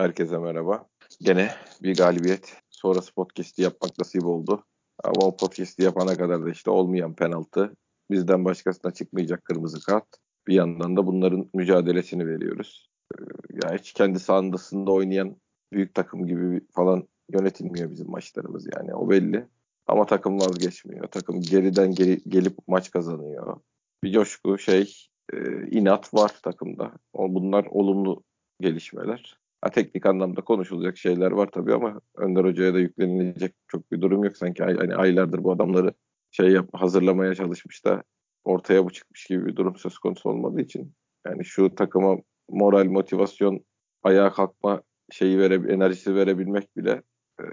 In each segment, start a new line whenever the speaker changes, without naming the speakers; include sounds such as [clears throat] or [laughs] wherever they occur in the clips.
Herkese merhaba. Gene bir galibiyet. Sonrası podcast'i yapmak nasip oldu. Ama o podcast'i yapana kadar da işte olmayan penaltı. Bizden başkasına çıkmayacak kırmızı kart. Bir yandan da bunların mücadelesini veriyoruz. Ee, ya hiç kendi sahasında oynayan büyük takım gibi falan yönetilmiyor bizim maçlarımız yani o belli. Ama takım vazgeçmiyor. Takım geriden geri, gelip maç kazanıyor. Bir coşku şey e, inat var takımda. Bunlar olumlu gelişmeler. Ha, teknik anlamda konuşulacak şeyler var tabii ama Önder Hoca'ya da yüklenilecek çok bir durum yok. Sanki hani aylardır bu adamları şey yap, hazırlamaya çalışmış da ortaya bu çıkmış gibi bir durum söz konusu olmadığı için yani şu takıma moral, motivasyon, ayağa kalkma şeyi vere, enerjisi verebilmek bile e,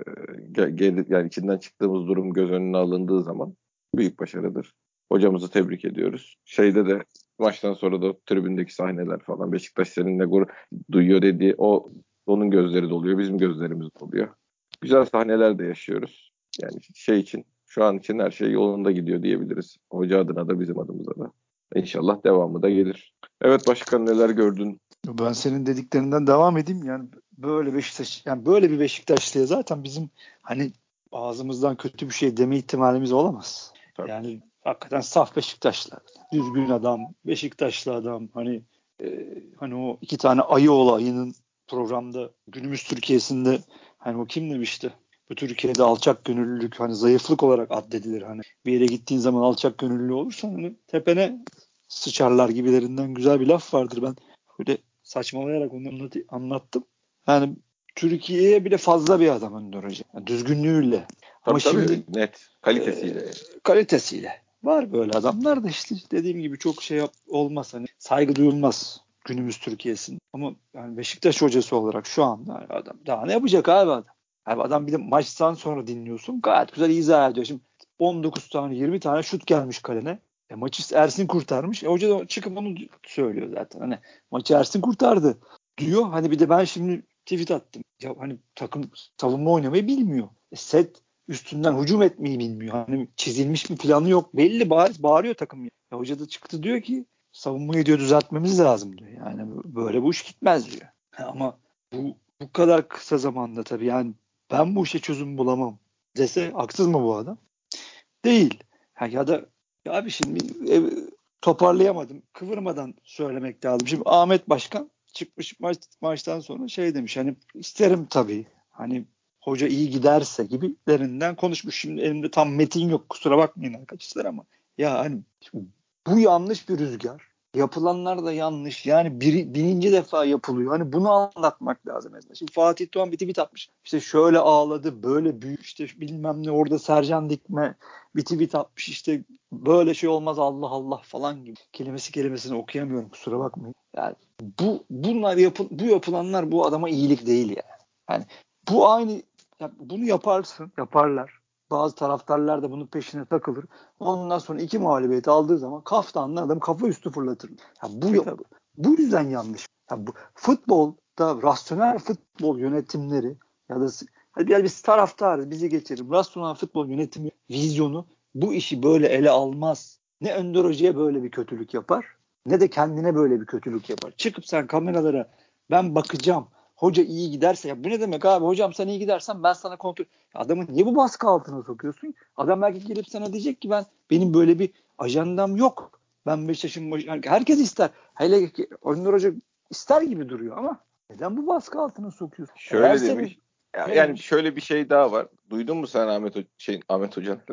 gel, yani içinden çıktığımız durum göz önüne alındığı zaman büyük başarıdır. Hocamızı tebrik ediyoruz. Şeyde de maçtan sonra da tribündeki sahneler falan Beşiktaş seninle gurur duyuyor dediği o onun gözleri doluyor. Bizim gözlerimiz doluyor. Güzel sahneler de yaşıyoruz. Yani şey için şu an için her şey yolunda gidiyor diyebiliriz. Hoca adına da bizim adımıza da. İnşallah devamı da gelir. Evet başkan neler gördün?
Ben senin dediklerinden devam edeyim. Yani böyle Beşiktaş yani böyle bir Beşiktaşlıya zaten bizim hani ağzımızdan kötü bir şey deme ihtimalimiz olamaz. Tabii. Yani hakikaten saf Beşiktaşlı. Düzgün adam, Beşiktaşlı adam. Hani e, hani o iki tane ayı olayının programda günümüz Türkiye'sinde hani o kim demişti? Bu Türkiye'de alçak gönüllülük hani zayıflık olarak addedilir. Hani bir yere gittiğin zaman alçak gönüllü olursan hani tepene sıçarlar gibilerinden güzel bir laf vardır. Ben böyle saçmalayarak onu anlattım. Yani Türkiye'ye bile fazla bir adam Önder Hoca. Yani düzgünlüğüyle.
Tabii, Ama tabii, şimdi net kalitesiyle. E,
kalitesiyle. Var böyle adamlar da işte dediğim gibi çok şey yap, olmaz hani saygı duyulmaz günümüz Türkiye'sinde. Ama yani Beşiktaş hocası olarak şu anda yani adam daha ne yapacak abi adam? Abi adam bir de maçtan sonra dinliyorsun gayet güzel izah ediyor. Şimdi 19 tane 20 tane şut gelmiş kalene. E, maçı Ersin kurtarmış. E, hoca da çıkıp onu söylüyor zaten. Hani maçı Ersin kurtardı diyor. Hani bir de ben şimdi tweet attım. Ya hani takım savunma oynamayı bilmiyor. E, set üstünden hücum etmeyi bilmiyor. Hani çizilmiş bir planı yok. Belli bariz bağırıyor takım. Ya, hoca da çıktı diyor ki savunmayı diyor düzeltmemiz lazım diyor. Yani böyle bu iş gitmez diyor. Ama bu bu kadar kısa zamanda tabii yani ben bu işe çözüm bulamam dese haksız mı bu adam? Değil. Ha, ya da ya abi şimdi ev, toparlayamadım. Kıvırmadan söylemek lazım. Şimdi Ahmet Başkan çıkmış maç, maçtan sonra şey demiş hani isterim tabii. Hani hoca iyi giderse gibilerinden konuşmuş. Şimdi elimde tam metin yok kusura bakmayın arkadaşlar ama ya hani bu yanlış bir rüzgar. Yapılanlar da yanlış. Yani bir, bininci defa yapılıyor. Hani bunu anlatmak lazım. Mesela. Şimdi Fatih Doğan bir tweet atmış. İşte şöyle ağladı, böyle büyük işte bilmem ne orada Sercan Dikme bir tweet atmış. İşte böyle şey olmaz Allah Allah falan gibi. Kelimesi kelimesini okuyamıyorum kusura bakmayın. Yani bu bunlar yapı, bu yapılanlar bu adama iyilik değil yani. Yani bu aynı ya bunu yaparsın, yaparlar. Bazı taraftarlar da bunun peşine takılır. Ondan sonra iki mağlubiyet aldığı zaman kaftanla adam kafa üstü fırlatır. Ya bu bu yüzden yanlış. Ya bu futbolda rasyonel futbol yönetimleri ya da hadi biz taraftarız bizi geçelim. Rasyonel futbol yönetimi vizyonu bu işi böyle ele almaz. Ne Önder Hoca'ya böyle bir kötülük yapar ne de kendine böyle bir kötülük yapar. Çıkıp sen kameralara ben bakacağım hoca iyi giderse ya bu ne demek abi hocam sen iyi gidersen ben sana kontrol adamı niye bu baskı altına sokuyorsun? Adam belki gelip sana diyecek ki ben benim böyle bir ajandam yok. Ben Beşiktaş'ın baş... herkes ister. Hele ki Önder Hoca ister gibi duruyor ama neden bu baskı altına sokuyorsun?
Şöyle Eğer demiş. Senin... yani şöyle bir şey daha var. Duydun mu sen Ahmet şey Ahmet Hoca'nın [laughs]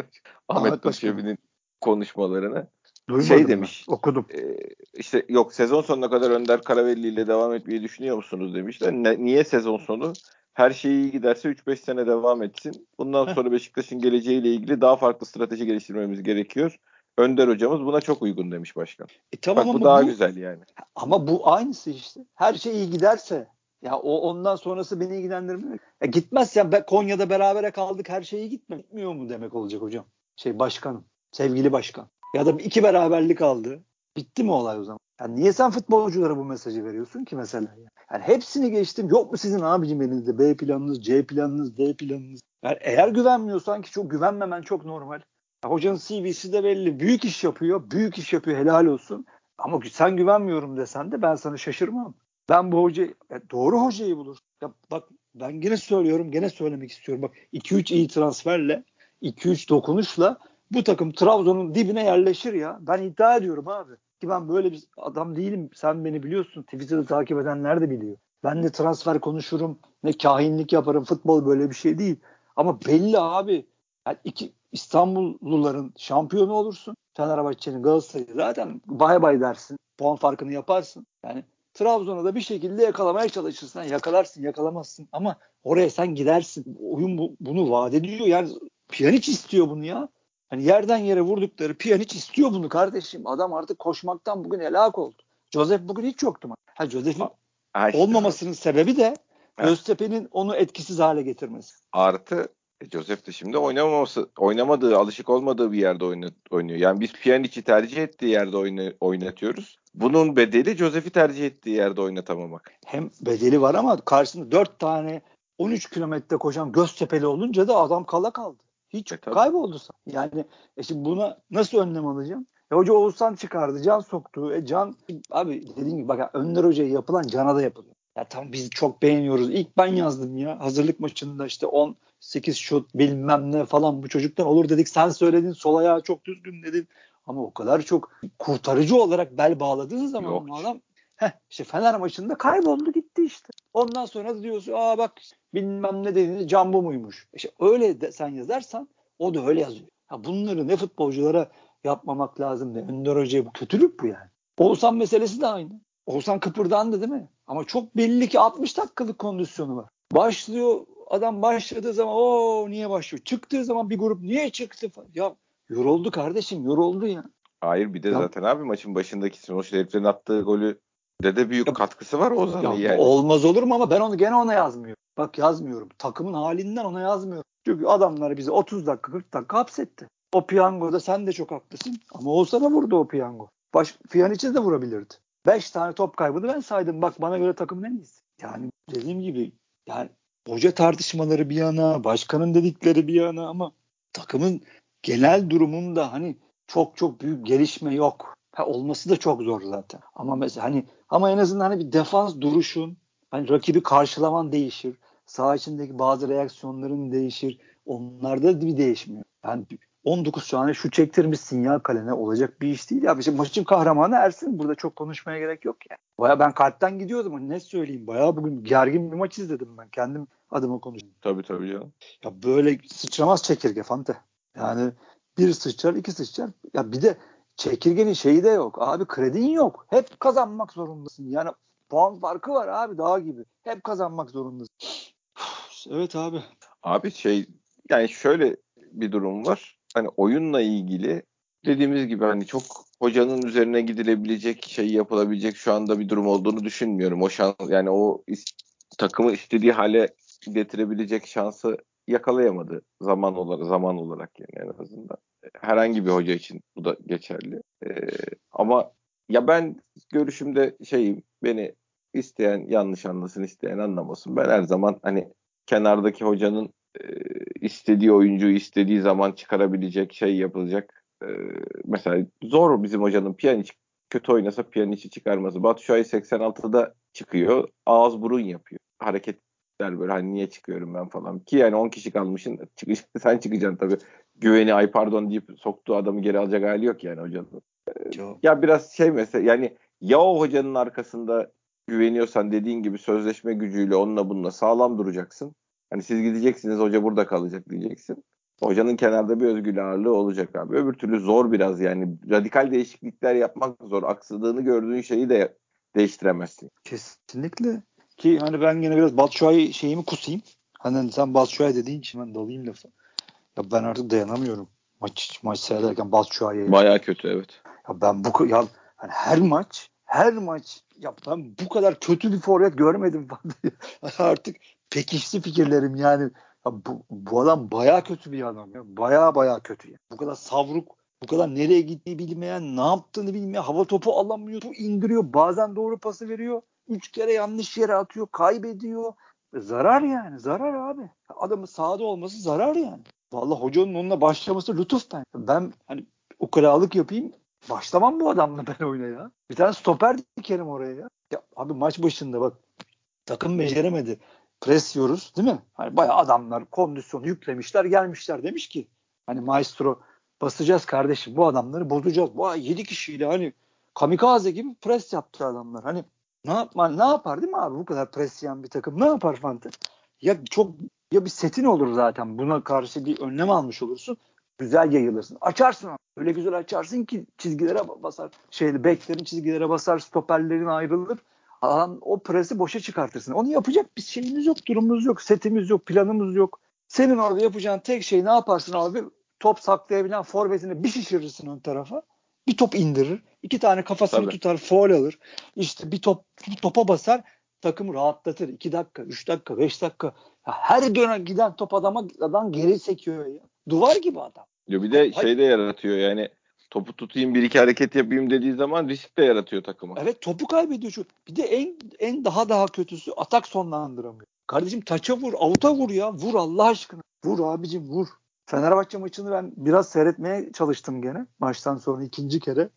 Ahmet, Ahmet Başkan'ın konuşmalarını?
Duymadım
şey demiş.
Ben, okudum.
E, işte yok sezon sonuna kadar Önder Karavelli ile devam etmeyi düşünüyor musunuz demişler. Ne, niye sezon sonu? Her şey iyi giderse 3-5 sene devam etsin. Bundan sonra Beşiktaş'ın geleceğiyle ilgili daha farklı strateji geliştirmemiz gerekiyor. Önder hocamız buna çok uygun demiş başkan.
E, tamam
Bak, bu daha bu, güzel yani.
Ama bu aynısı işte. Her şey iyi giderse ya o ondan sonrası beni ilgilendirmiyor. Ya gitmez ya be, Konya'da berabere kaldık her şey iyi gitmiyor mu demek olacak hocam? Şey başkanım, sevgili başkan. Ya da iki beraberlik aldı. Bitti mi olay o zaman? Yani niye sen futbolculara bu mesajı veriyorsun ki mesela? Yani hepsini geçtim. Yok mu sizin abicim elinizde B planınız, C planınız, D planınız? Yani eğer güvenmiyorsan ki çok güvenmemen çok normal. Ya hocanın CV'si de belli. Büyük iş yapıyor. Büyük iş yapıyor. Helal olsun. Ama sen güvenmiyorum desen de ben sana şaşırmam. Ben bu hocayı doğru hocayı bulur. Ya bak ben gene söylüyorum, gene söylemek istiyorum. Bak 2-3 iyi transferle, 2-3 dokunuşla bu takım Trabzon'un dibine yerleşir ya. Ben iddia ediyorum abi. Ki ben böyle bir adam değilim. Sen beni biliyorsun. Twitter'da takip edenler de biliyor. Ben de transfer konuşurum. Ne kahinlik yaparım. Futbol böyle bir şey değil. Ama belli abi. Yani iki İstanbulluların şampiyonu olursun. Fenerbahçe'nin Galatasaray'ı zaten bay bay dersin. Puan farkını yaparsın. Yani Trabzon'a da bir şekilde yakalamaya çalışırsın. Yakalarsın, yakalamazsın ama oraya sen gidersin. Oyun bu, bunu vaat ediyor. Yani Pjanic istiyor bunu ya. Hani yerden yere vurdukları Pjanic istiyor bunu kardeşim. Adam artık koşmaktan bugün helak oldu. Joseph bugün hiç yoktu mu? Ha Joseph'in işte. olmamasının sebebi de Göztepe'nin onu etkisiz hale getirmesi.
Artı e, Joseph de şimdi oynamaması, oynamadığı, alışık olmadığı bir yerde oynuyor. Yani biz Pjanic'i tercih ettiği yerde oyna, oynatıyoruz. Bunun bedeli Joseph'i tercih ettiği yerde oynatamamak.
Hem bedeli var ama karşısında 4 tane 13 kilometre koşan Göztepe'li olunca da adam kala kaldı. Hiç e, kayboldu. Yani e şimdi buna nasıl önlem alacağım? E, hoca Oğuzhan çıkardı. Can soktu. E, can abi dediğim gibi bak Önder Hoca'ya yapılan Can'a da yapılıyor. Ya tamam biz çok beğeniyoruz. İlk ben yazdım ya. Hazırlık maçında işte 18 şut bilmem ne falan bu çocuktan olur dedik. Sen söyledin sol ayağı çok düzgün dedin. Ama o kadar çok kurtarıcı olarak bel bağladığın zaman Yok. adam heh, işte Fener maçında kayboldu gitti işte. Ondan sonra da diyorsun aa bak bilmem ne dediğinde Cambo muymuş. İşte öyle de sen yazarsan o da öyle yazıyor. Ha bunları ne futbolculara yapmamak lazım ne Önder Hoca'ya bu kötülük bu yani. Oğuzhan meselesi de aynı. Oğuzhan kıpırdandı değil mi? Ama çok belli ki 60 dakikalık kondisyonu var. Başlıyor adam başladığı zaman o niye başlıyor? Çıktığı zaman bir grup niye çıktı? Ya yoruldu kardeşim yoruldu ya.
Hayır bir de ya. zaten abi maçın başındaki Sinoş heriflerin attığı golü de de büyük ya, katkısı var o zaman yani.
Olmaz olur mu ama ben onu gene ona yazmıyorum. Bak yazmıyorum. Takımın halinden ona yazmıyorum. Çünkü adamları bizi 30 dakika 40 dakika hapsetti. O piyangoda sen de çok haklısın. Ama olsa da vurdu o piyango. Baş, Pjanic'e de vurabilirdi. 5 tane top kaybını ben saydım. Bak bana göre takımın en iyisi. Yani dediğim gibi yani hoca tartışmaları bir yana, başkanın dedikleri bir yana ama takımın genel durumunda hani çok çok büyük gelişme yok. Ha, olması da çok zor zaten. Ama mesela hani ama en azından hani bir defans duruşun, hani rakibi karşılaman değişir. Sağ içindeki bazı reaksiyonların değişir. Onlarda bir değişmiyor. Yani 19 tane şu çektirmiş sinyal kalene olacak bir iş değil ya. İşte maçın kahramanı Ersin. Burada çok konuşmaya gerek yok ya. Baya ben kalpten gidiyordum. Ne söyleyeyim? Baya bugün gergin bir maç izledim ben. Kendim adıma konuşuyorum.
Tabii tabii canım.
Ya böyle sıçramaz çekirge Fante. Yani bir sıçrar iki sıçrar. Ya bir de çekirgenin şeyi de yok. Abi kredin yok. Hep kazanmak zorundasın. Yani puan farkı var abi daha gibi. Hep kazanmak zorundasın. evet abi.
Abi şey yani şöyle bir durum var hani oyunla ilgili dediğimiz gibi hani çok hocanın üzerine gidilebilecek şey yapılabilecek şu anda bir durum olduğunu düşünmüyorum. O şans yani o takımı istediği hale getirebilecek şansı yakalayamadı zaman olarak zaman olarak yani en azından. Herhangi bir hoca için bu da geçerli. Ee, ama ya ben görüşümde şeyim beni isteyen yanlış anlasın isteyen anlamasın. Ben her zaman hani kenardaki hocanın e, istediği oyuncuyu istediği zaman çıkarabilecek şey yapılacak. E, mesela zor bizim hocanın Pjanic kötü oynasa Pjanic'i çıkarması. Batu Şuay 86'da çıkıyor. Ağız burun yapıyor. Hareketler böyle hani niye çıkıyorum ben falan. Ki yani 10 kişi kalmışın çıkış, [laughs] sen çıkacaksın tabii. Güveni ay pardon deyip soktuğu adamı geri alacak hali yok yani hocanın. Çok. Ya biraz şey mesela yani ya o hocanın arkasında güveniyorsan dediğin gibi sözleşme gücüyle onunla bununla sağlam duracaksın. Hani siz gideceksiniz hoca burada kalacak diyeceksin. Hocanın kenarda bir özgür ağırlığı olacak abi. Öbür türlü zor biraz yani. Radikal değişiklikler yapmak zor. Aksıdığını gördüğün şeyi de değiştiremezsin.
Kesinlikle. Ki hani ben yine biraz Batshuayi şeyimi kusayım. Hani sen Batshuayi dediğin için ben dalayım lafa. Ya ben artık dayanamıyorum. Maç maç seyrederken Batshuayi'ye.
Baya kötü evet.
Ya ben bu ya hani her maç her maç ya ben bu kadar kötü bir forvet görmedim [laughs] artık pekişti fikirlerim yani. Ya bu, bu adam baya kötü bir adam. Ya. Baya baya kötü. Yani. Bu kadar savruk, bu kadar nereye gittiğini bilmeyen, ne yaptığını bilmeyen, hava topu alamıyor, topu indiriyor, bazen doğru pası veriyor. Üç kere yanlış yere atıyor, kaybediyor. Zarar yani, zarar abi. Adamın sahada olması zarar yani. Vallahi hocanın onunla başlaması lütuf ben. Ben hani ukalalık yapayım, başlamam bu adamla ben oyuna ya. Bir tane stoper dikerim oraya ya. Ya abi maç başında bak takım beceremedi. Pres yiyoruz değil mi? Hani bayağı adamlar kondisyonu yüklemişler gelmişler demiş ki hani maestro basacağız kardeşim bu adamları bozacağız. Vay 7 kişiyle hani kamikaze gibi pres yaptı adamlar. Hani ne yapma ne yapar değil mi abi bu kadar pres yiyen bir takım ne yapar Fante? Ya çok ya bir setin olur zaten buna karşı bir önlem almış olursun güzel yayılırsın. Açarsın. Öyle güzel açarsın ki çizgilere basar. Şeyde beklerin çizgilere basar, stoperlerin ayrılır. Adam o presi boşa çıkartırsın. Onu yapacak bir şeyimiz yok, durumumuz yok, setimiz yok, planımız yok. Senin orada yapacağın tek şey ne yaparsın abi? Top saklayabilen forvetini bir şişirirsin ön tarafa. Bir top indirir. iki tane kafasını Tabii. tutar, foul alır. İşte bir top bir topa basar takımı rahatlatır. 2 dakika, 3 dakika, 5 dakika. Ya her dönem giden top adama adam geri sekiyor ya. Duvar gibi adam.
Ya bir de şey de yaratıyor yani topu tutayım bir iki hareket yapayım dediği zaman risk de yaratıyor takıma.
Evet topu kaybediyor şu. Bir de en en daha daha kötüsü atak sonlandıramıyor. Kardeşim taça vur, avuta vur ya. Vur Allah aşkına. Vur abicim vur. Fenerbahçe maçını ben biraz seyretmeye çalıştım gene. Maçtan sonra ikinci kere.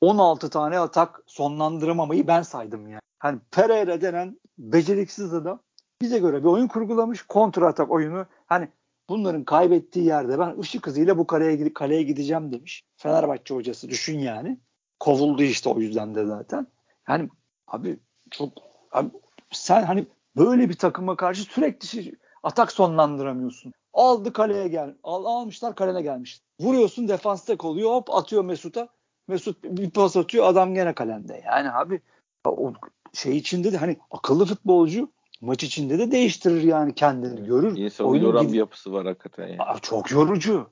16 tane atak sonlandıramamayı ben saydım yani. Hani Pereira denen beceriksiz adam bize göre bir oyun kurgulamış. Kontra atak oyunu. Hani bunların kaybettiği yerde ben ışık hızıyla bu kaleye, kaleye gideceğim demiş. Fenerbahçe hocası düşün yani. Kovuldu işte o yüzden de zaten. Yani abi çok abi sen hani böyle bir takıma karşı sürekli şey, atak sonlandıramıyorsun. Aldı kaleye gel. Al, almışlar kalene gelmiş. Vuruyorsun defansta oluyor hop atıyor Mesut'a. Mesut bir pas atıyor adam gene kalende. Yani abi o şey içinde de hani akıllı futbolcu maç içinde de değiştirir yani kendini görür.
İnsanı yoran bir yapısı var hakikaten yani.
Aa, çok yorucu.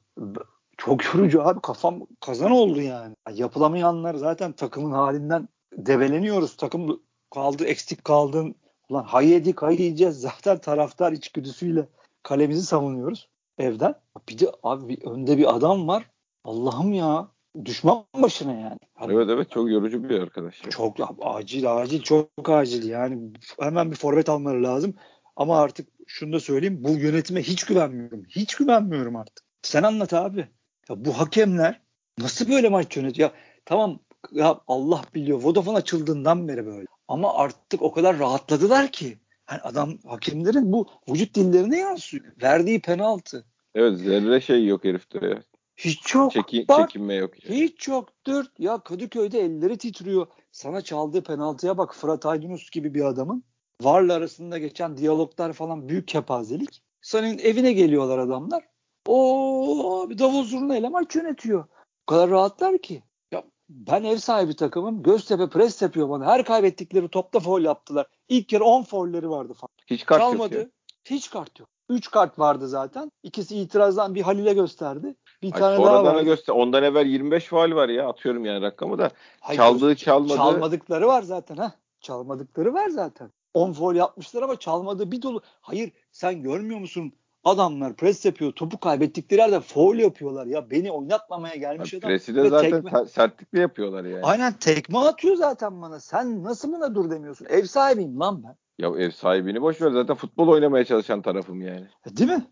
Çok yorucu abi kafam kazan oldu yani. Yapılamayanlar zaten takımın halinden develeniyoruz. Takım kaldı eksik kaldın. Ulan hay yedik hay yiyeceğiz. [laughs] Zaten taraftar içgüdüsüyle kalemizi savunuyoruz evden. Bir de abi önde bir adam var. Allah'ım ya düşman başına yani.
Hani, evet evet çok yorucu bir arkadaş.
Ya. Çok acil acil çok acil yani hemen bir forvet almaları lazım. Ama artık şunu da söyleyeyim bu yönetime hiç güvenmiyorum. Hiç güvenmiyorum artık. Sen anlat abi. Ya bu hakemler nasıl böyle maç yönetiyor? Ya tamam ya Allah biliyor Vodafone açıldığından beri böyle. Ama artık o kadar rahatladılar ki. Yani adam hakemlerin bu vücut dillerine yansıyor. Verdiği penaltı.
Evet zerre şey yok herifte ya.
Hiç yok.
Çeki, Bak, çekinme yok.
Yani. Hiç yok. Dur. Ya Kadıköy'de elleri titriyor. Sana çaldığı penaltıya bak Fırat Aydınus gibi bir adamın. Varla arasında geçen diyaloglar falan büyük kepazelik. Senin evine geliyorlar adamlar. O bir davul zurna maç yönetiyor. O kadar rahatlar ki. Ya ben ev sahibi takımım. Göztepe pres yapıyor bana. Her kaybettikleri topta foul yaptılar. İlk yarı 10 foulleri vardı falan.
Hiç kart
Çalmadı.
yok ya.
Hiç kart yok. 3 kart vardı zaten. İkisi itirazdan bir Halil'e gösterdi. Bir
Ay,
tane
daha
var.
göster. Ondan evvel 25 faal var ya atıyorum yani rakamı da. Hayır, çaldığı çalmadı.
Çalmadıkları var zaten ha. Çalmadıkları var zaten. 10 foul yapmışlar ama çalmadığı bir dolu. Hayır sen görmüyor musun? Adamlar pres yapıyor. Topu kaybettikleri yerde foul yapıyorlar. Ya beni oynatmamaya gelmiş
yani
adam.
Presi de zaten tekme... sertlikle yapıyorlar yani.
Aynen tekme atıyor zaten bana. Sen nasıl buna dur demiyorsun? Ev sahibiyim lan ben.
Ya ev sahibini boş ver zaten futbol oynamaya çalışan tarafım yani.
E, değil mi?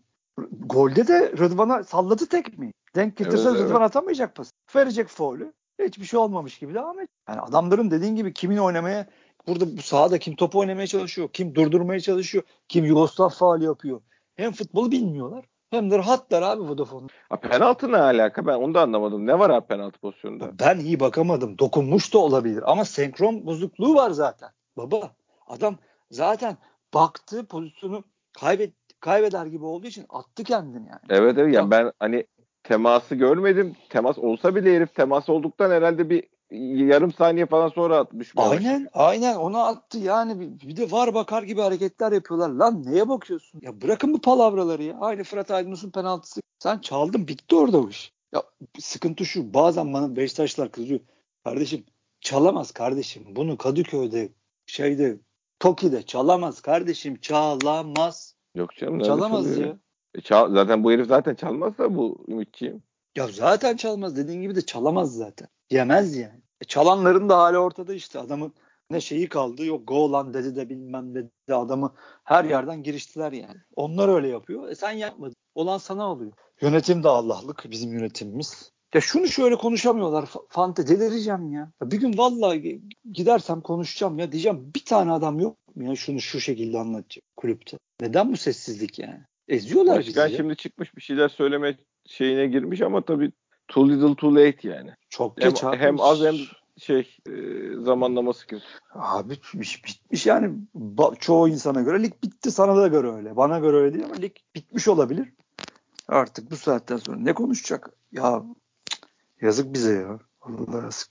Golde de Rıdvan'a salladı tek mi? Denk getirse evet, Rıdvan evet. atamayacak pas. Verecek faulü. Hiçbir şey olmamış gibi devam et. Yani adamların dediğin gibi kimin oynamaya burada bu sahada kim top oynamaya çalışıyor, kim durdurmaya çalışıyor, kim Yugoslav faali yapıyor. Hem futbolu bilmiyorlar hem de rahatlar abi Vodafone.
A, penaltı ne alaka? Ben onu da anlamadım. Ne var abi penaltı pozisyonunda?
Ben iyi bakamadım. Dokunmuş da olabilir ama senkron bozukluğu var zaten. Baba adam zaten baktı pozisyonu kaybet kaybeder gibi olduğu için attı kendini yani.
Evet evet yani ben hani teması görmedim. Temas olsa bile herif temas olduktan herhalde bir yarım saniye falan sonra atmış.
Aynen aynen onu attı yani bir, bir de var bakar gibi hareketler yapıyorlar. Lan neye bakıyorsun? Ya bırakın bu palavraları ya. Aynı Fırat Aydınus'un penaltısı. Sen çaldın bitti orada o iş. Ya sıkıntı şu bazen bana Beşiktaşlar kızıyor. Kardeşim çalamaz kardeşim. Bunu Kadıköy'de şeyde Toki'de çalamaz kardeşim çalamaz.
Yok canım.
Çalamaz ya.
E, çal, zaten bu herif zaten çalmaz da bu Ümitçiğim.
Ya zaten çalmaz. Dediğin gibi de çalamaz zaten. Yemez yani. E, çalanların da hali ortada işte. Adamın ne şeyi kaldı yok go lan dedi de bilmem dedi adamı her yerden giriştiler yani. Onlar öyle yapıyor. E sen yapmadın. Olan sana oluyor. Yönetim de Allah'lık bizim yönetimimiz. Ya şunu şöyle konuşamıyorlar. Fante delireceğim ya. ya. Bir gün vallahi gidersem konuşacağım ya. Diyeceğim bir tane adam yok mu ya şunu şu şekilde anlatacak kulüpte. Neden bu sessizlik yani? Eziyorlar bizi
Ben
ya.
şimdi çıkmış bir şeyler söyleme şeyine girmiş ama tabii too little too late yani.
Çok
Hem,
geç abi.
hem az hem şey e, zamanlaması kötü.
Abi bitmiş, bitmiş yani Ba- çoğu insana göre lig bitti sana da göre öyle. Bana göre öyle değil ama lig bitmiş olabilir. Artık bu saatten sonra ne konuşacak? Ya yazık bize ya. Allah yazık.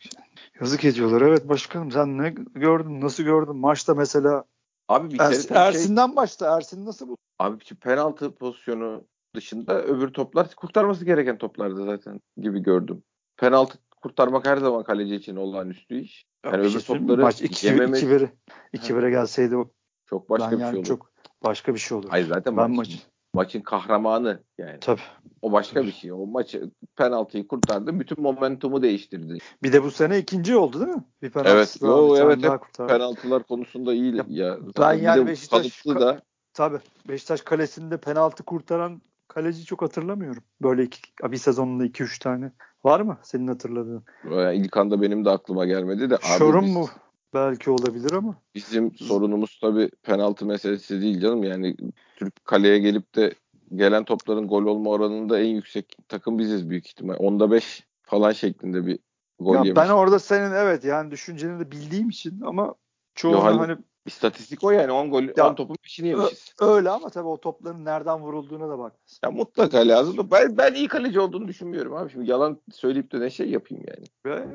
Yazık ediyorlar. Evet başkanım sen ne gördün? Nasıl gördün? Maçta mesela
Abi bir kere
Ersin,
tabii şey,
Ersin'den başta. Ersin nasıl bu?
abi penaltı pozisyonu dışında öbür toplar kurtarması gereken toplardı zaten gibi gördüm. Penaltı kurtarmak her zaman kaleci için olağanüstü iş. Yani öbür
şey
topları
Maç 2
yememek
2 2 1'e gelseydi o
çok başka
ben
bir
yani
şey olur.
çok başka bir şey olur.
Hayır zaten
ben
maç, maçın kahramanı yani.
tabii.
O başka bir şey. O maçı penaltıyı kurtardı. Bütün momentumu değiştirdi.
Bir de bu sene ikinci oldu değil mi? Bir penaltı
Evet,
daha,
yo,
bir
evet,
daha kurtardı.
Penaltılar konusunda iyi
Ya,
ya.
ben yani Beşiktaş-
da
Tabii. Beşiktaş kalesinde penaltı kurtaran kaleci çok hatırlamıyorum. Böyle iki, bir sezonunda 2-3 tane. Var mı senin hatırladığın?
yani ilk anda benim de aklıma gelmedi de abi
Şorun
biz-
mu? Belki olabilir ama.
Bizim sorunumuz tabii penaltı meselesi değil canım. Yani Türk kaleye gelip de gelen topların gol olma oranında en yüksek takım biziz büyük ihtimal. Onda 5 falan şeklinde bir gol
Ya
yemiş.
ben orada senin evet yani düşünceni de bildiğim için ama çoğunu
Yo, hani-
hani
İstatistik o yani 10 gol
Ya,
10 topun 5'ini yemişiz.
öyle ama tabii o topların nereden vurulduğuna da bak.
Ya mutlaka lazım. Ben ben iyi kaleci olduğunu düşünmüyorum abi. Şimdi yalan söyleyip de ne şey yapayım yani.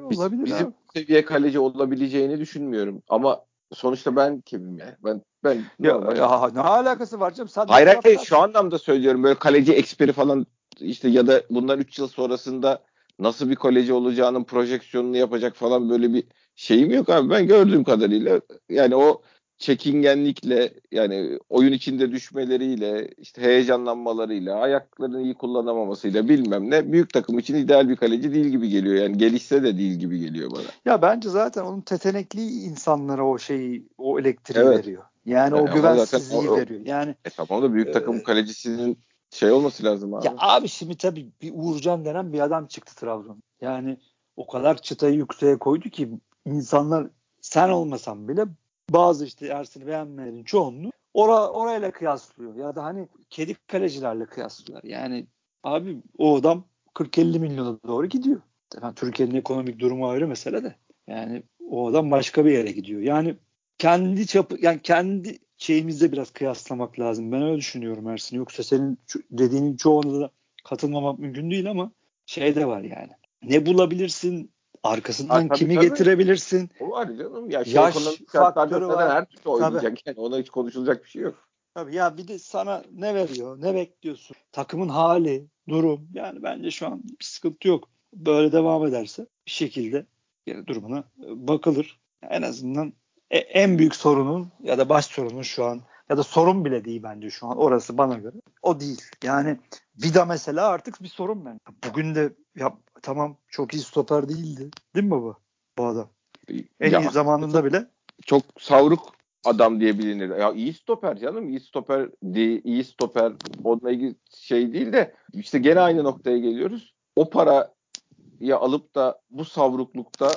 Biz-
olabilir
bizim
abi.
seviye kaleci olabileceğini düşünmüyorum. Ama sonuçta ben kimim ya? Ben ben
Ya,
normal-
ya ne alakası var canım? Sen
Hayır hayır şu anlamda söylüyorum böyle kaleci eksperi falan işte ya da bundan 3 yıl sonrasında nasıl bir kaleci olacağının projeksiyonunu yapacak falan böyle bir şeyim yok abi. Ben gördüğüm kadarıyla yani o çekingenlikle yani oyun içinde düşmeleriyle işte heyecanlanmalarıyla ayaklarını iyi kullanamamasıyla bilmem ne büyük takım için ideal bir kaleci değil gibi geliyor. Yani gelişse de değil gibi geliyor bana.
Ya bence zaten onun tetenekli insanlara o şeyi, o elektriği
Evet.
veriyor. Yani
Yani
o güvensizliği
o- o-
veriyor. Yani
E tamam da büyük takım
Ee,
kalecisinin şey olması lazım abi.
ya abi şimdi tabii bir Uğurcan denen bir adam çıktı Trabzon. Yani o kadar çıtayı yükseğe koydu ki insanlar sen olmasan bile bazı işte Ersin'i beğenmeyenlerin çoğunluğu ora, orayla kıyaslıyor. Ya da hani kedi kalecilerle kıyaslıyorlar. Yani abi o adam 40-50 milyona doğru gidiyor. Yani Türkiye'nin ekonomik durumu ayrı mesele de. Yani o adam başka bir yere gidiyor. Yani kendi çapı yani kendi şeyimizde biraz kıyaslamak lazım. Ben öyle düşünüyorum Ersin. Yoksa senin dediğinin çoğuna da katılmamak mümkün değil ama şey de var yani. Ne bulabilirsin? Arkasından
Ha,
kimi
tabii.
getirebilirsin?
O var canım. Ya şey
Yaş faktörü var.
her türlü oynayacak. Yani ona hiç konuşulacak bir şey yok.
Tabii ya bir de sana ne veriyor? Ne bekliyorsun? Takımın hali, durum. Yani bence şu an bir sıkıntı yok. Böyle devam ederse bir şekilde yani durumuna e, bakılır. En azından e- en büyük sorunun ya da baş sorunun şu an ya da sorun bile değil bence şu an orası bana göre. O değil. Yani Vida mesela artık bir sorun ben. Bugün de ya tamam çok iyi stoper değildi. Değil mi bu? Bu adam. En
Ya
iyi zamanında bile
çok savruk adam diye bilinir. Ya iyi stoper canım. iyi stoper değil, iyi stoper onunla ilgili şey değil de işte gene aynı noktaya geliyoruz. O parayı alıp da bu savruklukta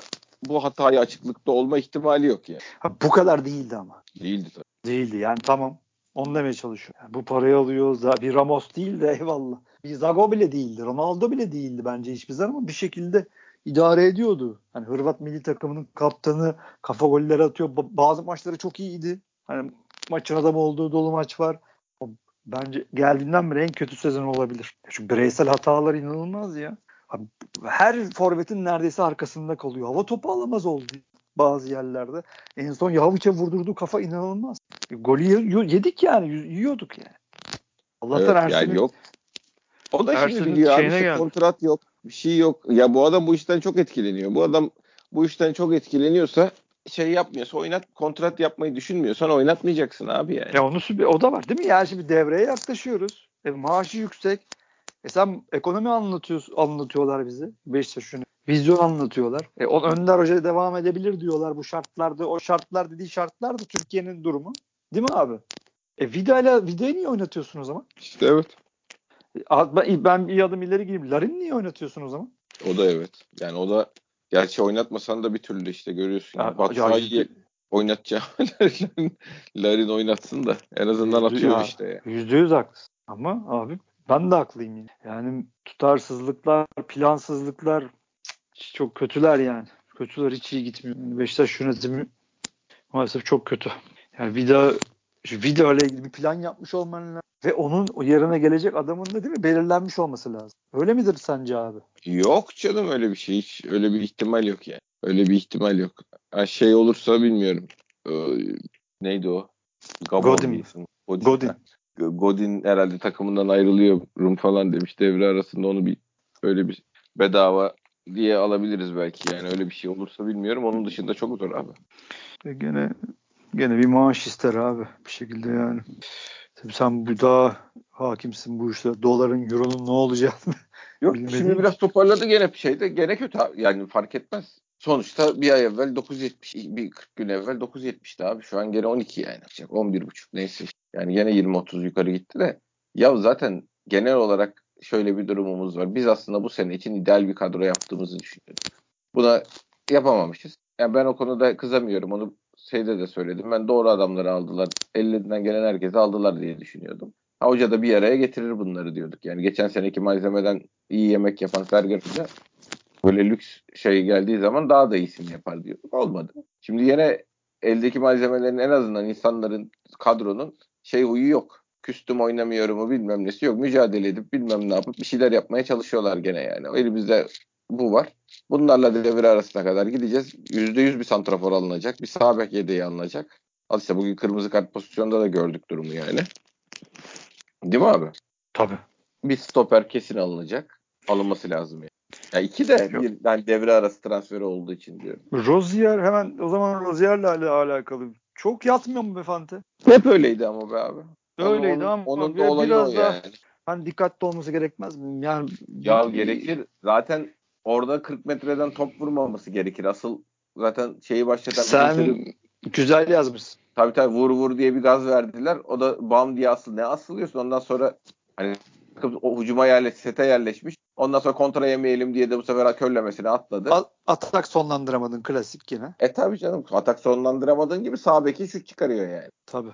bu hatayı açıklıkta olma ihtimali yok yani.
ha, bu kadar değildi ama.
Değildi tabii.
Değildi yani tamam. Onu demeye çalışıyor. Yani bu parayı alıyor. Bir Ramos değil de eyvallah. Zago bile değildi. Ronaldo bile değildi bence hiçbir zaman ama bir şekilde idare ediyordu. Hani Hırvat milli takımının kaptanı kafa golleri atıyor. Ba- Bazı maçları çok iyiydi. Hani maçın adamı olduğu dolu maç var. Bence geldiğinden beri en kötü sezon olabilir. Şu bireysel hatalar inanılmaz ya. Abi, her forvetin neredeyse arkasında kalıyor. Hava topu alamaz oldu bazı yerlerde. En son Yavuç'a vurdurduğu kafa inanılmaz. Golü yedik yani. Yiyorduk yani. Allah'tan
Evet,
Ersin'in
yani yok. O da şimdi
Ersin'in
biliyor abi işte kontrat yok. Bir şey yok. Ya bu adam bu işten çok etkileniyor. Bu adam bu işten çok etkileniyorsa şey yapmıyorsa oynat kontrat yapmayı düşünmüyorsan oynatmayacaksın abi yani.
Ya onun sü- o da var değil mi? Yani şimdi devreye yaklaşıyoruz. E, maaşı yüksek. E sen ekonomi anlatıyorsun, anlatıyorlar bize. Beşiktaş'ın vizyon anlatıyorlar. E, on, Önder Hoca devam edebilir diyorlar bu şartlarda. O şartlar dediği şartlar da Türkiye'nin durumu. Değil mi abi? E Vida'yla Vida'yı niye oynatıyorsun o zaman?
İşte evet.
Ben, bir adım ileri gideyim. Larin niye oynatıyorsun o zaman?
O da evet. Yani o da gerçi oynatmasan da bir türlü işte görüyorsun.
Ya,
oynatacağım. [laughs] Larin oynatsın da en azından atıyor
ya,
işte. ya.
Yüzde yüz haklısın. Ama abi ben de haklıyım yine. Yani tutarsızlıklar, plansızlıklar çok kötüler yani. Kötüler hiç iyi gitmiyor. Beşiktaş yönetimi maalesef çok kötü. Yani Vida Vida ile ilgili bir plan yapmış olman lazım. Ve onun yerine gelecek adamın da değil mi belirlenmiş olması lazım. Öyle midir sence abi?
Yok canım öyle bir şey. Hiç öyle bir ihtimal yok yani. Öyle bir ihtimal yok. Ha, şey olursa bilmiyorum. Ee, neydi o? Gabon
Godin
diyorsun. Godin.
Godin.
Godin herhalde takımından ayrılıyorum falan demiş. Devre arasında onu bir öyle bir bedava diye alabiliriz belki yani öyle bir şey olursa bilmiyorum. Onun dışında çok zor abi.
Ve gene gene bir maaş ister abi bir şekilde yani. Tabii sen bu daha hakimsin bu işte doların, euronun ne olacağını. [laughs]
Yok
Bilmediğim-
şimdi biraz toparladı gene bir şeyde gene kötü abi. Yani fark etmez. Sonuçta bir ay evvel 970 bir 40 gün evvel 970'ti abi. Şu an gene 12 yani. Yapacak 11,5 neyse. Yani gene 20-30 yukarı gitti de. Ya zaten genel olarak şöyle bir durumumuz var. Biz aslında bu sene için ideal bir kadro yaptığımızı düşünüyoruz. Buna yapamamışız. Yani ben o konuda kızamıyorum. Onu şeyde de söyledim. Ben doğru adamları aldılar. Ellerinden gelen herkesi aldılar diye düşünüyordum. Ha, hoca da bir araya getirir bunları diyorduk. Yani geçen seneki malzemeden iyi yemek yapan Sergen Hoca böyle lüks şey geldiği zaman daha da iyisini yapar diyorduk. Olmadı. Şimdi yine eldeki malzemelerin en azından insanların kadronun şey huyu yok. Küstüm oynamıyorumu bilmem nesi yok. Mücadele edip bilmem ne yapıp bir şeyler yapmaya çalışıyorlar gene yani. Elimizde bu var. Bunlarla devre arasına kadar gideceğiz. %100 bir santrafor alınacak. Bir sağ bek yedeği alınacak. Al işte bugün kırmızı kart pozisyonda da gördük durumu yani. Değil mi abi?
Tabii.
Bir stoper kesin alınacak. Alınması lazım yani. Ya iki de
Yok.
bir ben devre arası transferi olduğu için diyorum.
Rozier hemen o zaman Rozier'le ala- alakalı. Çok yatmıyor mu be Fante?
Hep öyleydi ama be abi.
Öyleydi
onun,
ama
onun da olayı
biraz
o
daha-
yani.
Hani dikkatli olması gerekmez mi? Yani
Ya gerekir. Zaten orada 40 metreden top vurmaması gerekir. Asıl zaten şeyi başlatan
Sen güzel yazmışsın.
tabii tabii vur vur diye bir gaz verdiler. O da bam diye asıl ne asılıyorsun ondan sonra hani o hücuma yerleş, sete yerleşmiş. Ondan sonra kontra yemeyelim diye de bu sefer körlemesine atladı.
Atak sonlandıramadın klasik yine.
E tabii canım atak sonlandıramadığın gibi sağ beki şut çıkarıyor yani.
Tabii.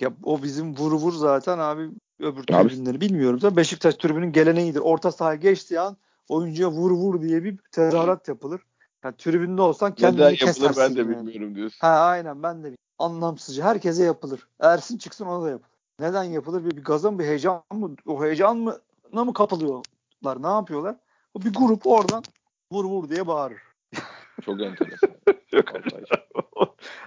Ya o bizim vur vur zaten abi öbür tribünleri bilmiyorum da Beşiktaş tribünün geleneğidir. Orta sahaya geçtiği an oyuncuya vur vur diye bir tezahürat yapılır. Yani tribünde olsan kendini
Neden yapılır
kesersin
ben de
yani.
bilmiyorum diyorsun.
Ha aynen ben de bilmiyorum. anlamsızca herkese yapılır. Ersin çıksın ona da yapılır. Neden yapılır? Bir, bir gaza mı bir heyecan mı? O heyecan mı mı kapılıyorlar? Ne yapıyorlar? O bir grup oradan vur vur diye bağırır. [laughs]
Çok [laughs] enteresan.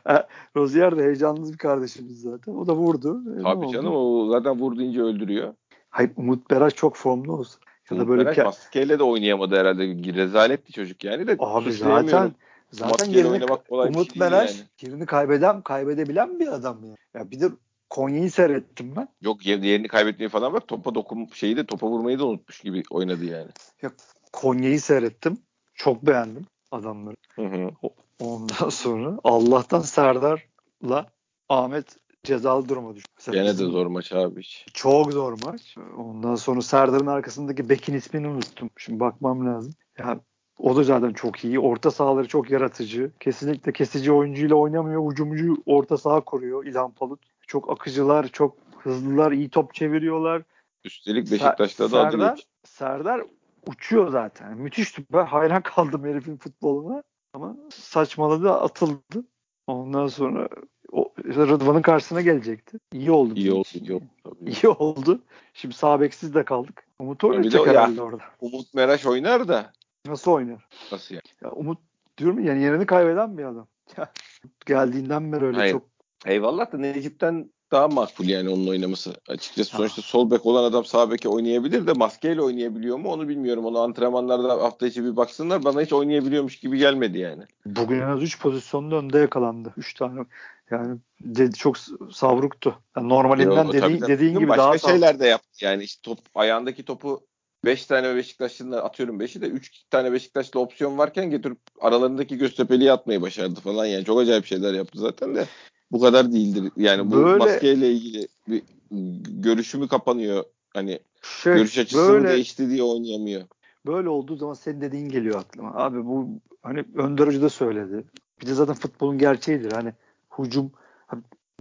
Ha, Rozier de heyecanlı bir kardeşimiz zaten. O da vurdu. E,
Tabii
oldu?
canım o zaten vur deyince öldürüyor.
Hayır Umut Beraş çok formlu olsun. Ya da böyle ke-
maskeyle de oynayamadı herhalde. Rezaletti çocuk yani de.
Abi zaten zaten
Maskeyle
yerini,
bir
Umut
şey
Beraş
yani.
yerini kaybeden kaybedebilen bir adam ya. Ya bir de Konya'yı seyrettim ben.
Yok yer- yerini kaybetmeyi falan bak topa dokun şeyi de topa vurmayı da unutmuş gibi oynadı yani.
Ya Konya'yı seyrettim. Çok beğendim adamları.
Hı hı.
Ondan sonra Allah'tan Serdar'la Ahmet cezalı duruma düştü. Mesela
Gene de zor maç abi.
Çok zor maç. Ondan sonra Serdar'ın arkasındaki bekin ismini unuttum. Şimdi bakmam lazım. Ya o da zaten çok iyi. Orta sahaları çok yaratıcı. Kesinlikle kesici oyuncuyla oynamıyor. Hücumcu orta saha koruyor İlhan Palut. Çok akıcılar, çok hızlılar, iyi top çeviriyorlar.
Üstelik Beşiktaş'ta
Ser-
da adı
Serdar. Serdar uçuyor zaten. Müthişti. Ben hayran kaldım herifin futboluna. Ama saçmaladı, atıldı. Ondan sonra o Rıdvan'ın karşısına gelecekti. İyi oldu.
İyi oldu, iyi oldu. Tabii.
İyi oldu. Şimdi sağ beksiz de kaldık. Umut oynayacak
o- ya-
herhalde orada.
Umut Meraş oynar da
Nasıl oynar?
nasıl yani?
Ya Umut diyorum ya, yani yerini kaybeden bir adam. [laughs] Geldiğinden beri öyle
Hayır.
çok
Eyvallah da Necip'ten daha makbul yani onun oynaması. Açıkçası
Ah.
sonuçta sol bek olan adam sağ beke oynayabilir de maskeyle oynayabiliyor mu onu bilmiyorum. Onu antrenmanlarda hafta içi bir baksınlar. Bana hiç oynayabiliyormuş gibi gelmedi yani.
bugün en az 3 pozisyonda önde yakalandı. 3 tane yani dedi çok savruktu. Yani normalinden
Yo,
dediğin,
tabii,
dediğin gibi
başka
daha savruk.
şeyler de yaptı. Yani işte top ayağındaki topu 5 tane Beşiktaşlı'nın atıyorum 5'i de 3 tane Beşiktaşlı opsiyon varken getirip aralarındaki Göztepe'liyi atmayı başardı falan. Yani çok acayip şeyler yaptı zaten de bu kadar değildir. Yani bu
Böyle-
maskeyle ilgili bir görüşümü kapanıyor. Hani
Şey,
görüş açısı mı
böyle
değişti diye oynayamıyor.
böyle olduğu zaman senin dediğin geliyor aklıma. Abi bu hani Önder Hoca da söyledi. Bir de zaten futbolun gerçeğidir. Hani hücum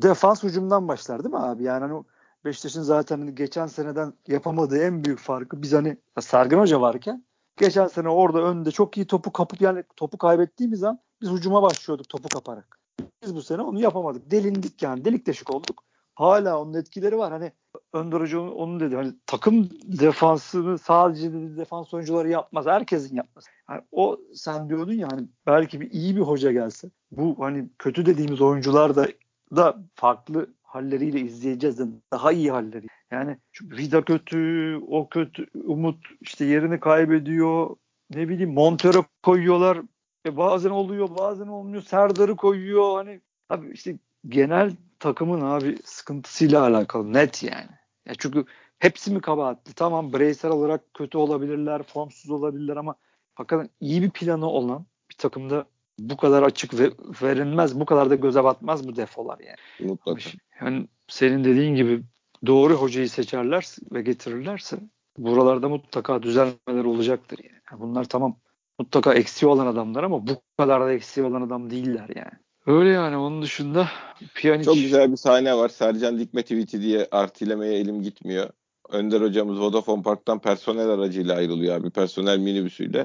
defans hücumdan başlar değil mi abi? Yani hani Beşiktaş'ın zaten hani geçen seneden yapamadığı en büyük farkı biz hani Sergen Hoca varken geçen sene orada önde çok iyi topu kapıp yani topu kaybettiğimiz an biz hücuma başlıyorduk topu kaparak. Biz bu sene onu yapamadık. Delindik yani. Delik deşik olduk. Hala onun etkileri var. Hani Önder Hoca onu dedi. Hani takım defansını sadece dedi, defans oyuncuları yapmaz. Herkesin yapmaz. Yani o sen diyordun ya hani belki bir iyi bir hoca gelse bu hani kötü dediğimiz oyuncular da da farklı halleriyle izleyeceğiz de daha iyi halleri. Yani Vida kötü, o kötü, Umut işte yerini kaybediyor. Ne bileyim Montero koyuyorlar. E bazen oluyor, bazen olmuyor. Serdar'ı koyuyor. Hani abi işte genel takımın abi sıkıntısıyla alakalı net yani. Ya çünkü hepsi mi kabahatli? Tamam bireysel olarak kötü olabilirler, formsuz olabilirler ama hakikaten iyi bir planı olan bir takımda bu kadar açık ve verilmez, bu kadar da göze batmaz bu defolar yani.
Mutlaka.
Yani senin dediğin gibi doğru hocayı seçerler ve getirirlerse buralarda mutlaka düzelmeler olacaktır yani. Bunlar tamam mutlaka eksiği olan adamlar ama bu kadar da eksiği olan adam değiller yani. Öyle yani onun dışında
Pjanic... Çok güzel bir sahne var. Sercan Dikme tweet'i diye artilemeye elim gitmiyor. Önder hocamız Vodafone Park'tan personel aracıyla ayrılıyor abi. Personel minibüsüyle.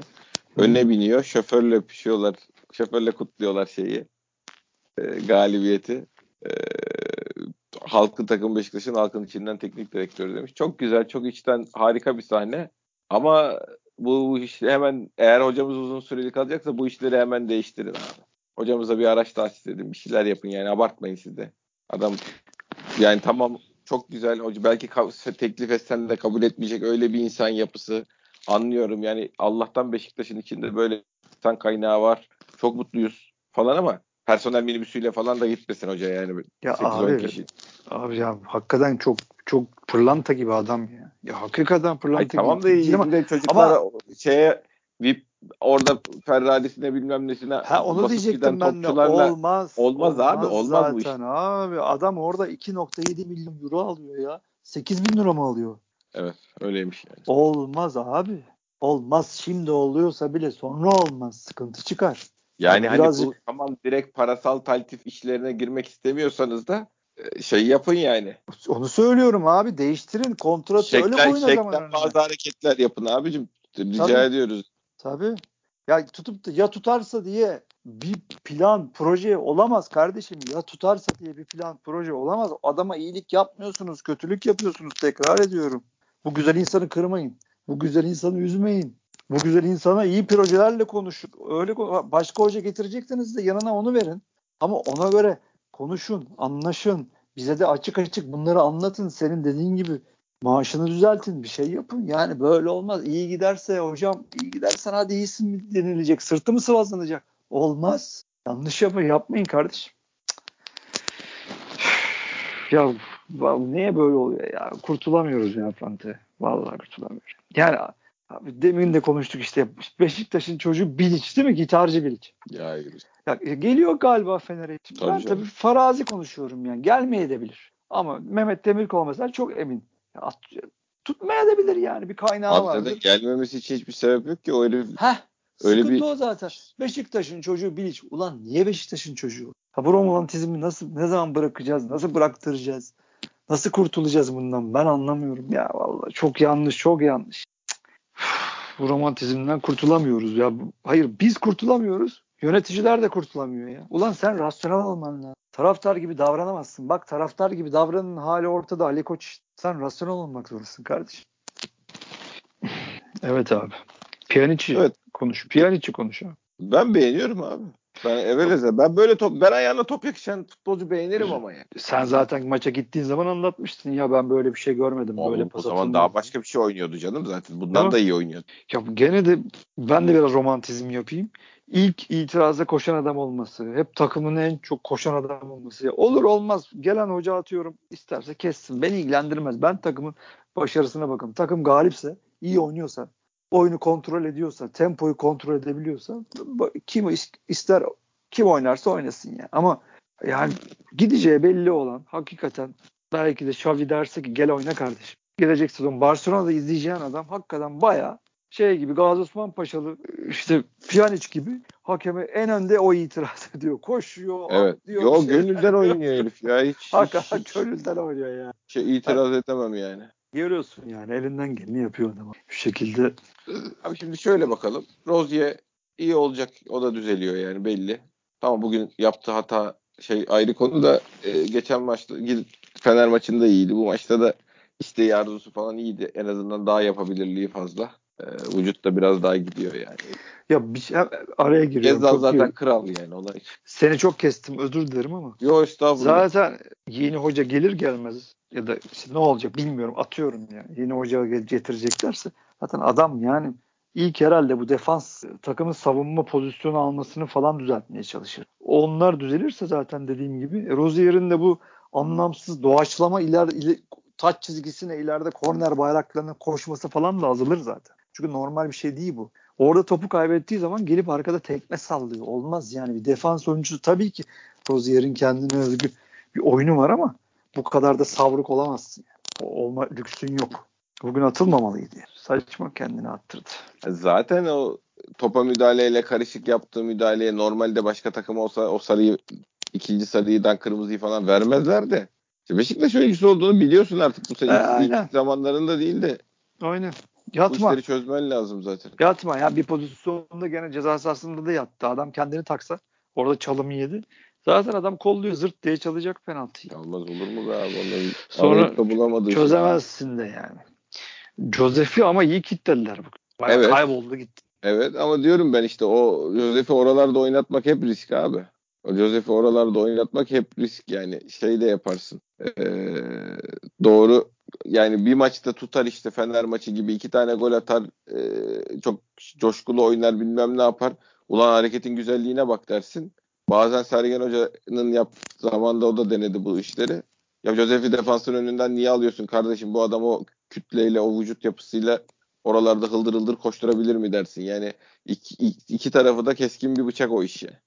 Önüne biniyor. Şoförle öpüşüyorlar. Şoförle kutluyorlar şeyi. E, galibiyeti. E, halkın takım Beşiktaş'ın halkın içinden teknik direktörü demiş. Çok güzel, çok içten harika bir sahne. Ama bu işte hemen eğer hocamız uzun süreli kalacaksa bu işleri hemen değiştirin abi. Hocamıza bir araç tahsis edin. Bir şeyler yapın yani abartmayın siz de. Adam yani tamam çok güzel hoca belki teklif etsen de kabul etmeyecek öyle bir insan yapısı anlıyorum yani Allah'tan Beşiktaş'ın içinde böyle insan kaynağı var çok mutluyuz falan ama personel minibüsüyle falan da gitmesin hoca yani.
Ya abi, kişi. abi ya hakikaten çok çok pırlanta gibi adam ya. Ya hakikaten pırlanta Ay, gibi.
Tamam da iyi ama, çocuklar ama, şeye VIP orada Ferrari'sine bilmem nesine
ha, onu diyecektim ben de olmaz, olmaz
olmaz abi olmaz zaten bu iş.
abi adam orada 2.7 milyon euro alıyor ya 8 bin lira mı alıyor?
Evet öyleymiş yani.
Olmaz abi. Olmaz. Şimdi oluyorsa bile sonra olmaz. Sıkıntı çıkar.
Yani hani birazcık... bu tamam direkt parasal taltif işlerine girmek istemiyorsanız da e, şey yapın yani.
Onu söylüyorum abi. Değiştirin. Kontratı şekler, öyle koyun o zaman.
bazı hareketler yapın abicim. Rica Tabii. ediyoruz.
Tabii. Ya tutup da ya tutarsa diye bir plan, proje olamaz kardeşim. Ya tutarsa diye bir plan, proje olamaz. Adama iyilik yapmıyorsunuz, kötülük yapıyorsunuz. Tekrar ediyorum. Bu güzel insanı kırmayın. Bu güzel insanı üzmeyin. Bu güzel insana iyi projelerle konuşun. Öyle başka hoca getirecekseniz de yanına onu verin. Ama ona göre konuşun, anlaşın. Bize de açık açık bunları anlatın. Senin dediğin gibi maaşını düzeltin, bir şey yapın. Yani böyle olmaz. İyi giderse hocam, iyi gidersen hadi iyisin mi denilecek. Sırtı mı sıvazlanacak? Olmaz. Yanlış yapmayın, yapmayın kardeşim. [sighs] ya niye böyle oluyor ya? Kurtulamıyoruz ya Fante. Vallahi kurtulamıyoruz. Yani Abi demin de konuştuk işte Beşiktaş'ın çocuğu Bilic değil mi? Gitarcı Bilic.
Ya,
ya e, geliyor galiba Fener'e. Tabii ben canım. tabii farazi konuşuyorum yani. Gelmeye de bilir. Ama Mehmet Demirkol mesela çok emin. Ya, tutmaya da bilir yani. Bir kaynağı Abi vardır.
gelmemesi için hiçbir sebep yok ki. Öyle
Heh, Öyle Sıkıntı bir... o zaten. Beşiktaş'ın çocuğu Bilic. Ulan niye Beşiktaş'ın çocuğu? Ha bu romantizmi nasıl ne zaman bırakacağız? Nasıl bıraktıracağız? Nasıl kurtulacağız bundan? Ben anlamıyorum ya vallahi. Çok yanlış, çok yanlış bu romantizmden kurtulamıyoruz ya. Hayır biz kurtulamıyoruz. Yöneticiler de kurtulamıyor ya. Ulan sen rasyonel olman lazım. Taraftar gibi davranamazsın. Bak taraftar gibi davranın hali ortada Ali Koç. Sen rasyonel olmak zorundasın kardeşim. evet abi. Piyaniçi evet. konuş. Piyaniçi konuş abi.
Ben beğeniyorum abi. Ben evveleze ben böyle top ben ayağına top yakışan futbolcu beğenirim ama yani.
Sen zaten maça gittiğin zaman anlatmıştın ya ben böyle bir şey görmedim. Oğlum, böyle
o zaman daha başka bir şey oynuyordu canım zaten. Bundan da iyi oynuyordu.
Ya gene de ben de biraz romantizm yapayım. İlk itirazda koşan adam olması, hep takımın en çok koşan adam olması. Olur olmaz gelen hoca atıyorum isterse kessin. Beni ilgilendirmez. Ben takımın başarısına bakın. Takım galipse, iyi oynuyorsa, oyunu kontrol ediyorsa, tempoyu kontrol edebiliyorsa kim ister kim oynarsa oynasın ya. Ama yani gideceği belli olan hakikaten belki de Xavi derse ki gel oyna kardeşim. Gelecek sezon Barcelona'da izleyeceğin adam hakikaten baya şey gibi Gazi Osman Paşalı işte Pjanic gibi hakeme en önde o itiraz [laughs] ediyor. Koşuyor,
Evet.
diyor.
Yo gönülden oynuyor herif ya. Hiç, [laughs]
Hakikaten
hiç,
gönülden oynuyor ya.
şey itiraz edemem yani.
Görüyorsun yani elinden geleni yapıyor adam. Şu şekilde
Abi şimdi şöyle bakalım. Rozier iyi olacak. O da düzeliyor yani belli. Tamam bugün yaptığı hata şey ayrı konu da e, geçen maçta gidip Fener maçında iyiydi. Bu maçta da isteği arzusu falan iyiydi. En azından daha yapabilirliği fazla. E, vücut da biraz daha gidiyor yani.
ya bir şey, araya giriyorum.
Gezal zaten
iyi.
kral yani. Hiç.
Seni çok kestim özür dilerim ama.
Yo estağfurullah.
Zaten yeni hoca gelir gelmez ya da işte ne olacak bilmiyorum atıyorum ya. Yeni hoca getireceklerse zaten adam yani ilk herhalde bu defans takımın savunma pozisyonu almasını falan düzeltmeye çalışır. Onlar düzelirse zaten dediğim gibi e, Rozier'in de bu anlamsız doğaçlama iler, iler taç çizgisine ileride korner bayraklarına koşması falan da azalır zaten. Çünkü normal bir şey değil bu. Orada topu kaybettiği zaman gelip arkada tekme sallıyor. Olmaz yani bir defans oyuncusu tabii ki Rozier'in kendine özgü bir oyunu var ama bu kadar da savruk olamazsın. Yani. Olma lüksün yok. Bugün atılmamalıydı. Saçma kendini attırdı.
Zaten o topa müdahaleyle karışık yaptığı müdahaleye normalde başka takım olsa o sarıyı ikinci sarıyıdan kırmızıyı falan vermezler de. Beşiktaş oyuncusu olduğunu biliyorsun artık bu sene
E,
ilk zamanlarında değil de
Aynen.
Bu
Yatma.
işleri çözmen lazım zaten.
Yatma ya bir pozisyonda gene ceza sahasında da yattı. Adam kendini taksa orada çalımı yedi. Zaten adam kolluyor zırt diye çalacak penaltıyı.
Olmaz olur mu be abi? Onları
Sonra
bulamadığı şey.
Çözemezsin de yani. Josef'i ama iyi kilitlediler. bu. Bayağı
Evet.
Kayboldu gitti.
Evet ama diyorum ben işte o Josef'i oralarda oynatmak hep risk abi. Josef'i oralarda oynatmak hep risk yani şey de yaparsın. Ee, doğru yani bir maçta tutar işte Fener maçı gibi iki tane gol atar ee, çok coşkulu oynar bilmem ne yapar. Ulan hareketin güzelliğine bak dersin. Bazen Sergen Hoca'nın yaptığı zamanda o da denedi bu işleri. Ya Josef'i defansın önünden niye alıyorsun kardeşim bu adam o kütleyle o vücut yapısıyla oralarda hıldır hıldır koşturabilir mi dersin. Yani iki, iki, iki tarafı da keskin bir bıçak o işe.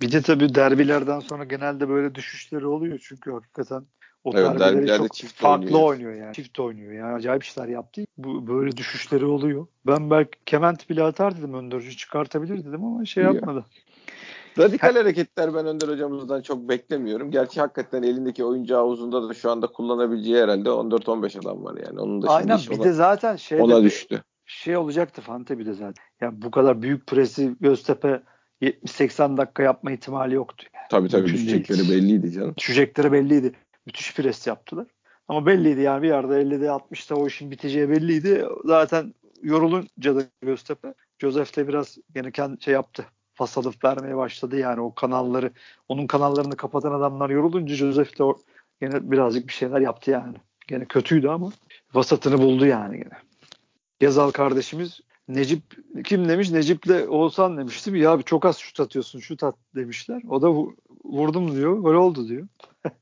Bir de tabii derbilerden sonra genelde böyle düşüşleri oluyor. Çünkü hakikaten o
Evet,
derbileri çok
çift
farklı
oynuyor.
oynuyor. yani. Çift oynuyor yani. Acayip işler yaptı. Bu böyle düşüşleri oluyor. Ben belki Kement bile atar dedim. Öndürücü çıkartabilir dedim ama şey
Ya.
yapmadı.
Radikal hareketler ben Önder hocamızdan çok beklemiyorum. Gerçi hakikaten elindeki oyuncu havuzunda da şu anda kullanabileceği herhalde 14-15 adam var yani. Onun da
Aynen bir
ona,
de zaten şey
ona düştü.
şey olacaktı Fante bir de zaten. Yani bu kadar büyük presi Göztepe 70-80 dakika yapma ihtimali yoktu. Yani.
Tabii tabii
Mümkün
düşecekleri
değil.
belliydi canım.
Düşecekleri belliydi. Müthiş pres yaptılar. Ama belliydi yani bir yerde 50'de 60'da o işin biteceği belliydi. Zaten yorulunca da Göztepe Joseph de biraz gene kendi şey yaptı. Pas alıp vermeye başladı yani o kanalları onun kanallarını kapatan adamlar yorulunca Joseph de gene birazcık bir şeyler yaptı yani. Gene kötüydü ama vasatını buldu yani gene. Gezal kardeşimiz Necip kim demiş? Necip'le Oğuzhan demiş değil mi? Ya abi çok az şut atıyorsun şut at demişler. O da vu- vurdum diyor. Gol oldu diyor. [laughs]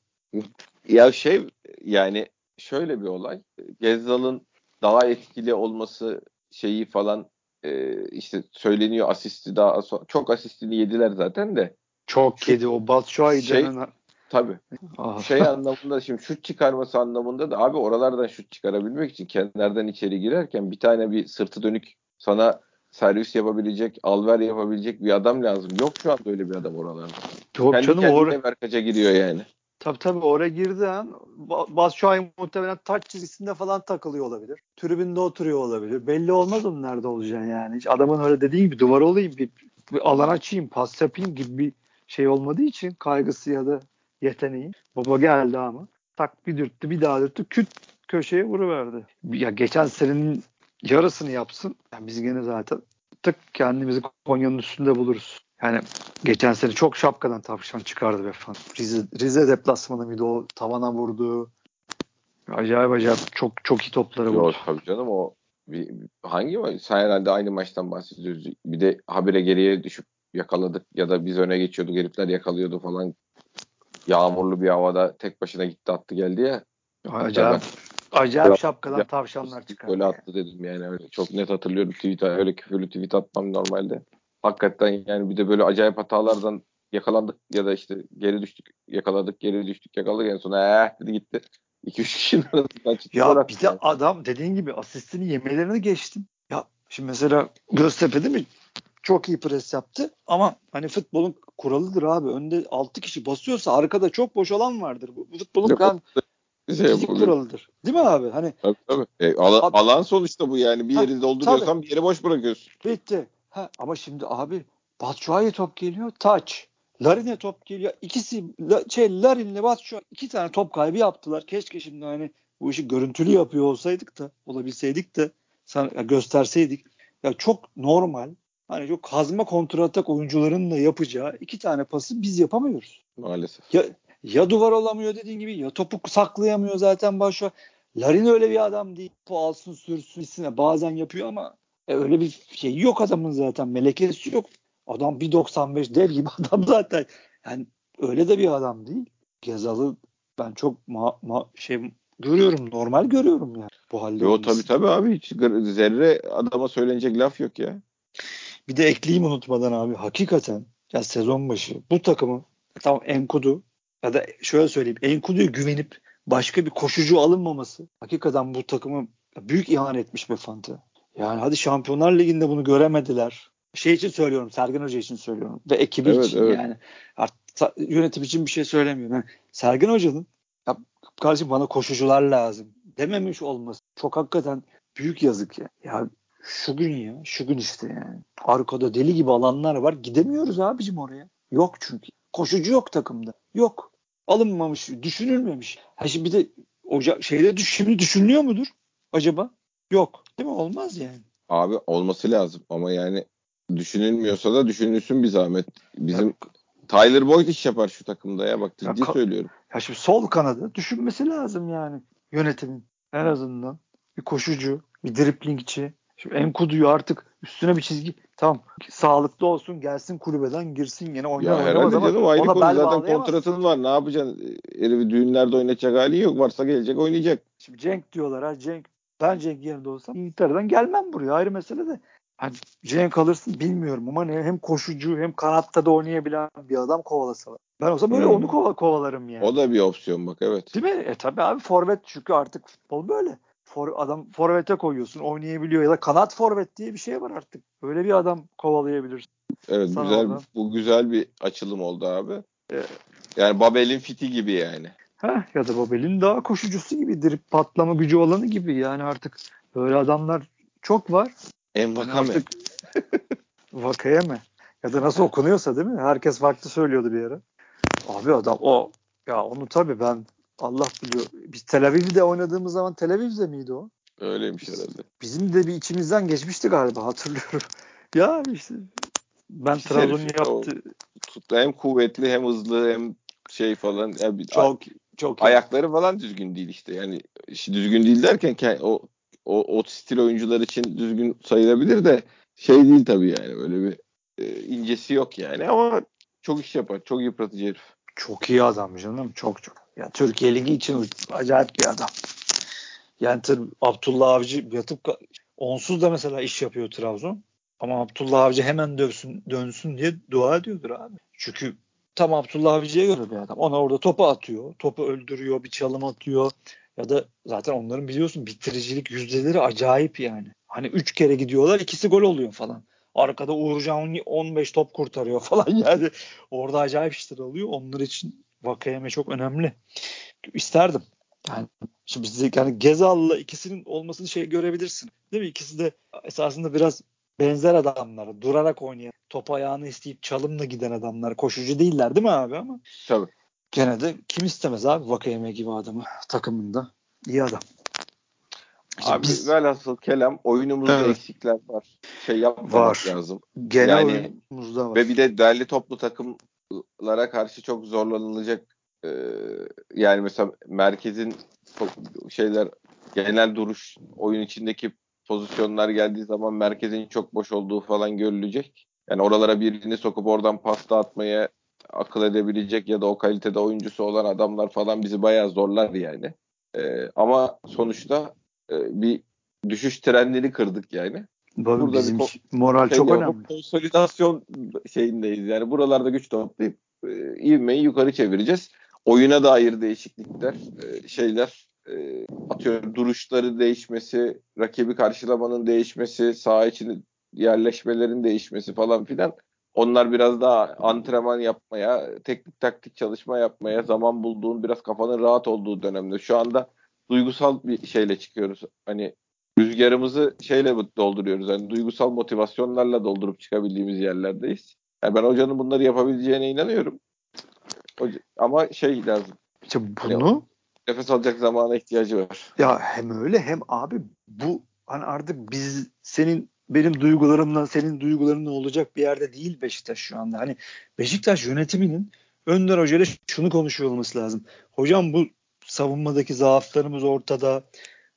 Ya şey yani şöyle bir olay. Gezzal'ın daha etkili olması şeyi falan e, işte söyleniyor asisti daha çok asistini yediler zaten de.
Çok
Şu-
yedi o Batshuayi
şey-
denen
Tabii.
Ah.
şey anlamında şimdi şut çıkarması anlamında da abi oralardan şut çıkarabilmek için kenardan içeri girerken bir tane bir sırtı dönük sana servis yapabilecek, alver yapabilecek bir adam lazım. Yok şu anda öyle bir adam oralarda.
Yok
Kendi
canım oraya,
merkaca giriyor yani.
tabii tabii oraya girdi an Ba- Batshuayi muhtemelen taç çizgisinde falan takılıyor olabilir. Tribünde oturuyor olabilir. Belli olmaz onun nerede olacağını yani. Hiç adamın öyle dediği gibi duvar olayım bir, bir alan açayım pas yapayım gibi bir şey olmadığı için kaygısı ya da yeteneği. Baba geldi ama tak bir dürttü bir daha dürttü küt köşeye vuruverdi. Ya geçen senenin yarısını yapsın. Yani biz gene zaten tık kendimizi Konya'nın üstünde buluruz. Yani geçen sene çok şapkadan tavşan çıkardı be falan. Rize, Rize deplasmanı mıydı o tavana vurdu. Acayip acayip çok çok iyi topları vurdu.
Yok tabii canım o bir, hangi maç? Sen herhalde aynı maçtan bahsediyoruz. Bir de habire geriye düşüp yakaladık ya da biz öne geçiyorduk herifler yakalıyordu falan. Yağmurlu bir havada tek başına gitti attı geldi ya.
Acayip acayip
Biraz-
şapkadan
biraz-
tavşanlar çıkardı.
Golü attı dedim yani öyle. Çok net hatırlıyorum tweet öyle küfürlü tweet atmam normalde. Hakikaten yani bir de böyle acayip hatalardan yakalandık ya da işte geri düştük yakaladık geri düştük yakaladık en sona eh dedi gitti. 2-3 kişinin [laughs] arasından çıktı.
Ya bir de
yani.
adam dediğin gibi asistini yemelerini geçtim. Ya Şimdi mesela Göztepe değil mi? Çok iyi pres yaptı ama hani futbolun kuralıdır abi. Önde 6 kişi basıyorsa arkada çok boş alan vardır. Bu futbolun kan,
Şey
fizik kuralıdır. Değil mi abi? Hani
Tabii tabii. E, ala-
Abi-
alan sonuçta bu yani. Bir
Ha,
yeri dolduruyorsan bir yeri boş bırakıyorsun.
bitti. Ha, ama şimdi abi Batshuayi top geliyor. Taç. Larin'e top geliyor. İkisi La- şey Larin'le Batshuayi iki tane top kaybı yaptılar. Keşke şimdi hani bu işi görüntülü yapıyor olsaydık da olabilseydik de ya gösterseydik. Ya çok normal. Hani çok kazma kontratak oyuncuların da yapacağı iki tane pası biz yapamıyoruz.
Maalesef.
Ya ya duvar olamıyor dediğin gibi ya topu saklayamıyor zaten başa. Larin öyle bir adam değil. Topu alsın sürsün gitsin. Bazen yapıyor ama e, öyle bir şey yok adamın zaten. Melekesi yok. Adam 1.95 dev gibi [laughs] adam zaten. Yani öyle de bir adam değil. Gezal'ı ben çok ma- ma- şey görüyorum. Normal görüyorum yani bu halde.
Yo tabii tabii abi hiç zerre adama söylenecek laf yok ya.
Bir de ekleyeyim unutmadan abi. Hakikaten ya sezon başı bu takımı tam Enkudu ya da şöyle söyleyeyim Enkudu'ya güvenip başka bir koşucu alınmaması hakikaten bu takımı büyük ihanet etmiş be Fante. Yani hadi Şampiyonlar Ligi'nde bunu göremediler. Şey için söylüyorum, Sergen Hoca için söylüyorum ve ekibi
Evet,
için
evet.
yani. Artık yönetim için bir şey söylemiyorum. Yani Sergen Hoca'nın ya kardeşim bana koşucular lazım dememiş olması çok hakikaten büyük yazık ya. Ya şu gün ya, şu gün işte yani. Arkada deli gibi alanlar var. Gidemiyoruz abicim oraya. Yok çünkü. Koşucu yok takımda. Yok. Alınmamış, düşünülmemiş. Ha şimdi bir de Oca şeyde düş, şimdi düşünülüyor mudur acaba? Yok. Değil mi? Olmaz yani.
Abi olması lazım ama yani düşünülmüyorsa da düşünülsün bir zahmet. Bizim Tyler Boyd iş yapar şu takımda ya bak ciddi
Ya
söylüyorum.
Ya şimdi sol kanadı düşünmesi lazım yani yönetimin. En azından bir koşucu, bir driplingçi. Şimdi Enkudu'yu artık üstüne bir çizgi. Tamam sağlıklı olsun gelsin kulübeden girsin yine oynar
Ya
oynamaz ama
canım ayrı
ona
konu zaten kontratın var ne yapacaksın? Herifi düğünlerde oynatacak hali yok varsa gelecek oynayacak.
Şimdi Cenk diyorlar ha Cenk. Ben Cenk yerinde olsam İngiltere'den gelmem buraya ayrı mesele de. Hani Cenk alırsın bilmiyorum ama ne, hem koşucu hem kanatta da oynayabilen bir adam kovalasa. Ben olsam böyle
Hmm.
onu kova- kovalarım yani.
O da bir opsiyon bak evet.
Değil mi? E tabi abi forvet çünkü artık futbol böyle. For, adam forvete koyuyorsun oynayabiliyor ya da kanat forvet diye bir şey var artık. Böyle bir adam kovalayabilirsin.
Evet
Sana
güzel
oradan.
bu güzel bir açılım oldu abi.
Evet.
Yani Babel'in fiti gibi yani.
Heh, ya da Babel'in daha koşucusu gibi, drip patlama gücü olanı gibi yani artık böyle adamlar çok var.
En vakame.
Artık [laughs] Vakaya mı? Ya da nasıl okunuyorsa değil mi? Herkes farklı söylüyordu bir ara. Abi adam o ya onu tabii ben Allah biliyor. Biz Tel Aviv'de oynadığımız zaman Tel Aviv'de miydi o?
Öyleymiş herhalde.
Bizim de bir içimizden geçmişti galiba hatırlıyorum. [laughs] ya işte ben Trabzon'un yaptı.
Hem kuvvetli hem hızlı hem şey falan. Ya bir-
Çok çok iyi.
ayakları falan düzgün değil işte. Yani işte düzgün değil derken ke- o o, o stil oyuncular için düzgün sayılabilir de şey değil tabii yani böyle bir e, incesi yok yani ama çok iş yapar. Çok yıpratıcı herif.
Çok iyi adam canım. Çok çok. Ya Türkiye Ligi için acayip bir adam. Yani tabii Abdullah Avcı yatıp onsuz da mesela iş yapıyor Trabzon. Ama Abdullah Avcı hemen dövsün, dönsün diye dua ediyordur abi. Çünkü tam Abdullah Avcı'ya göre bir adam. Ona orada topu atıyor. Topu öldürüyor. Bir çalım atıyor. Ya da zaten onların biliyorsun bitiricilik yüzdeleri acayip yani. Hani 3 kere gidiyorlar ikisi gol oluyor falan. Arkada Uğurcan 15 top kurtarıyor [laughs] falan yani. Orada acayip işler oluyor. Onlar için Vakayeme çok önemli. İsterdim. Yani şimdi size yani Gezal'la ikisinin olmasını şey görebilirsin. Değil mi? İkisi de esasında biraz benzer adamlar. Durarak oynayan, top ayağını isteyip çalımla giden adamlar. Koşucu değiller değil mi abi ama?
Tabii.
Gene de kim istemez abi Vakayeme gibi adamı takımında. İyi adam. İşte
Abi
biz
velhasıl kelam oyunumuzda
Evet.
eksikler var. Şey yapmamak
Var.
lazım.
gene
yani-
oyunumuzda var.
Ve bir de derli toplu takımlara karşı çok zorlanılacak. Ee, yani mesela merkezin şeyler genel duruş oyun içindeki pozisyonlar geldiği zaman merkezin çok boş olduğu falan görülecek. Yani oralara birini sokup oradan pasta atmaya akıl edebilecek ya da o kalitede oyuncusu olan adamlar falan bizi bayağı zorlar yani. Ee, ama sonuçta e, bir düşüş trendini kırdık yani.
Bak,
burada bir
bizim
ko-
moral
Şey
çok
yapıp
önemli.
Konsolidasyon şeyindeyiz. Yani buralarda güç toplayıp e, ivmeyi yukarı çevireceğiz. Oyuna dair değişiklikler, e, şeyler, e, atıyorum duruşları değişmesi, rakibi karşılamanın değişmesi, saha içinde yerleşmelerin değişmesi falan filan onlar biraz daha antrenman yapmaya, teknik taktik çalışma yapmaya zaman bulduğun, biraz kafanın rahat olduğu dönemde. Şu anda duygusal bir şeyle çıkıyoruz. Hani rüzgarımızı şeyle dolduruyoruz. Hani duygusal motivasyonlarla doldurup çıkabildiğimiz yerlerdeyiz. Yani ben hocanın bunları yapabileceğine inanıyorum. Hoca, ama şey lazım.
İşte bunu yani,
nefes alacak zamana ihtiyacı var.
Ya hem öyle hem abi bu hani artık biz senin benim duygularımla senin duyguların olacak bir yerde değil Beşiktaş şu anda. Hani Beşiktaş yönetiminin Önder Hoca ile şunu konuşuyor olması lazım. Hocam bu savunmadaki zaaflarımız ortada.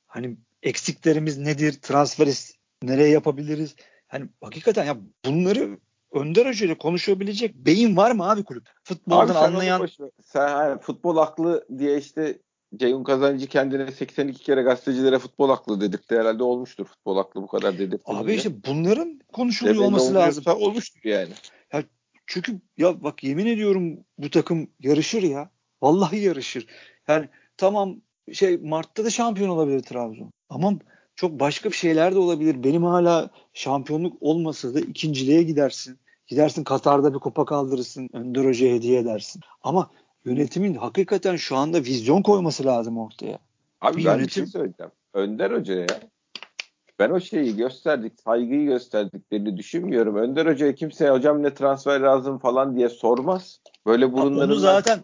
Hani eksiklerimiz nedir? Transferiz nereye yapabiliriz? Hani hakikaten ya bunları Önder Hoca ile konuşabilecek beyin var mı abi kulüp? Futboldan abi anlayan.
Sen hani futbol aklı diye işte Ceyhun Kazancı kendine 82 kere gazetecilere futbol aklı dedirtti. Herhalde olmuştur futbol aklı bu kadar dedirtti.
Abi işte bunların konuşuluyor olması lazım.
Olmuştur yani.
Ya çünkü ya bak yemin ediyorum bu takım yarışır ya. Vallahi yarışır. Yani tamam şey Mart'ta da şampiyon olabilir Trabzon. Ama çok başka bir şeyler de olabilir. Benim hala şampiyonluk olmasa da ikinciliğe gidersin. Gidersin Katar'da bir kupa kaldırırsın. Önder Hoca'ya hediye edersin. Ama yönetimin hakikaten şu anda vizyon koyması lazım ortaya.
Abi bir ben yönetim... bir şey söyleyeceğim. Önder Hoca'ya ben o şeyi gösterdik, saygıyı gösterdiklerini düşünmüyorum. Önder Hoca'ya kimse hocam ne transfer lazım falan diye sormaz. Böyle burunlarını zaten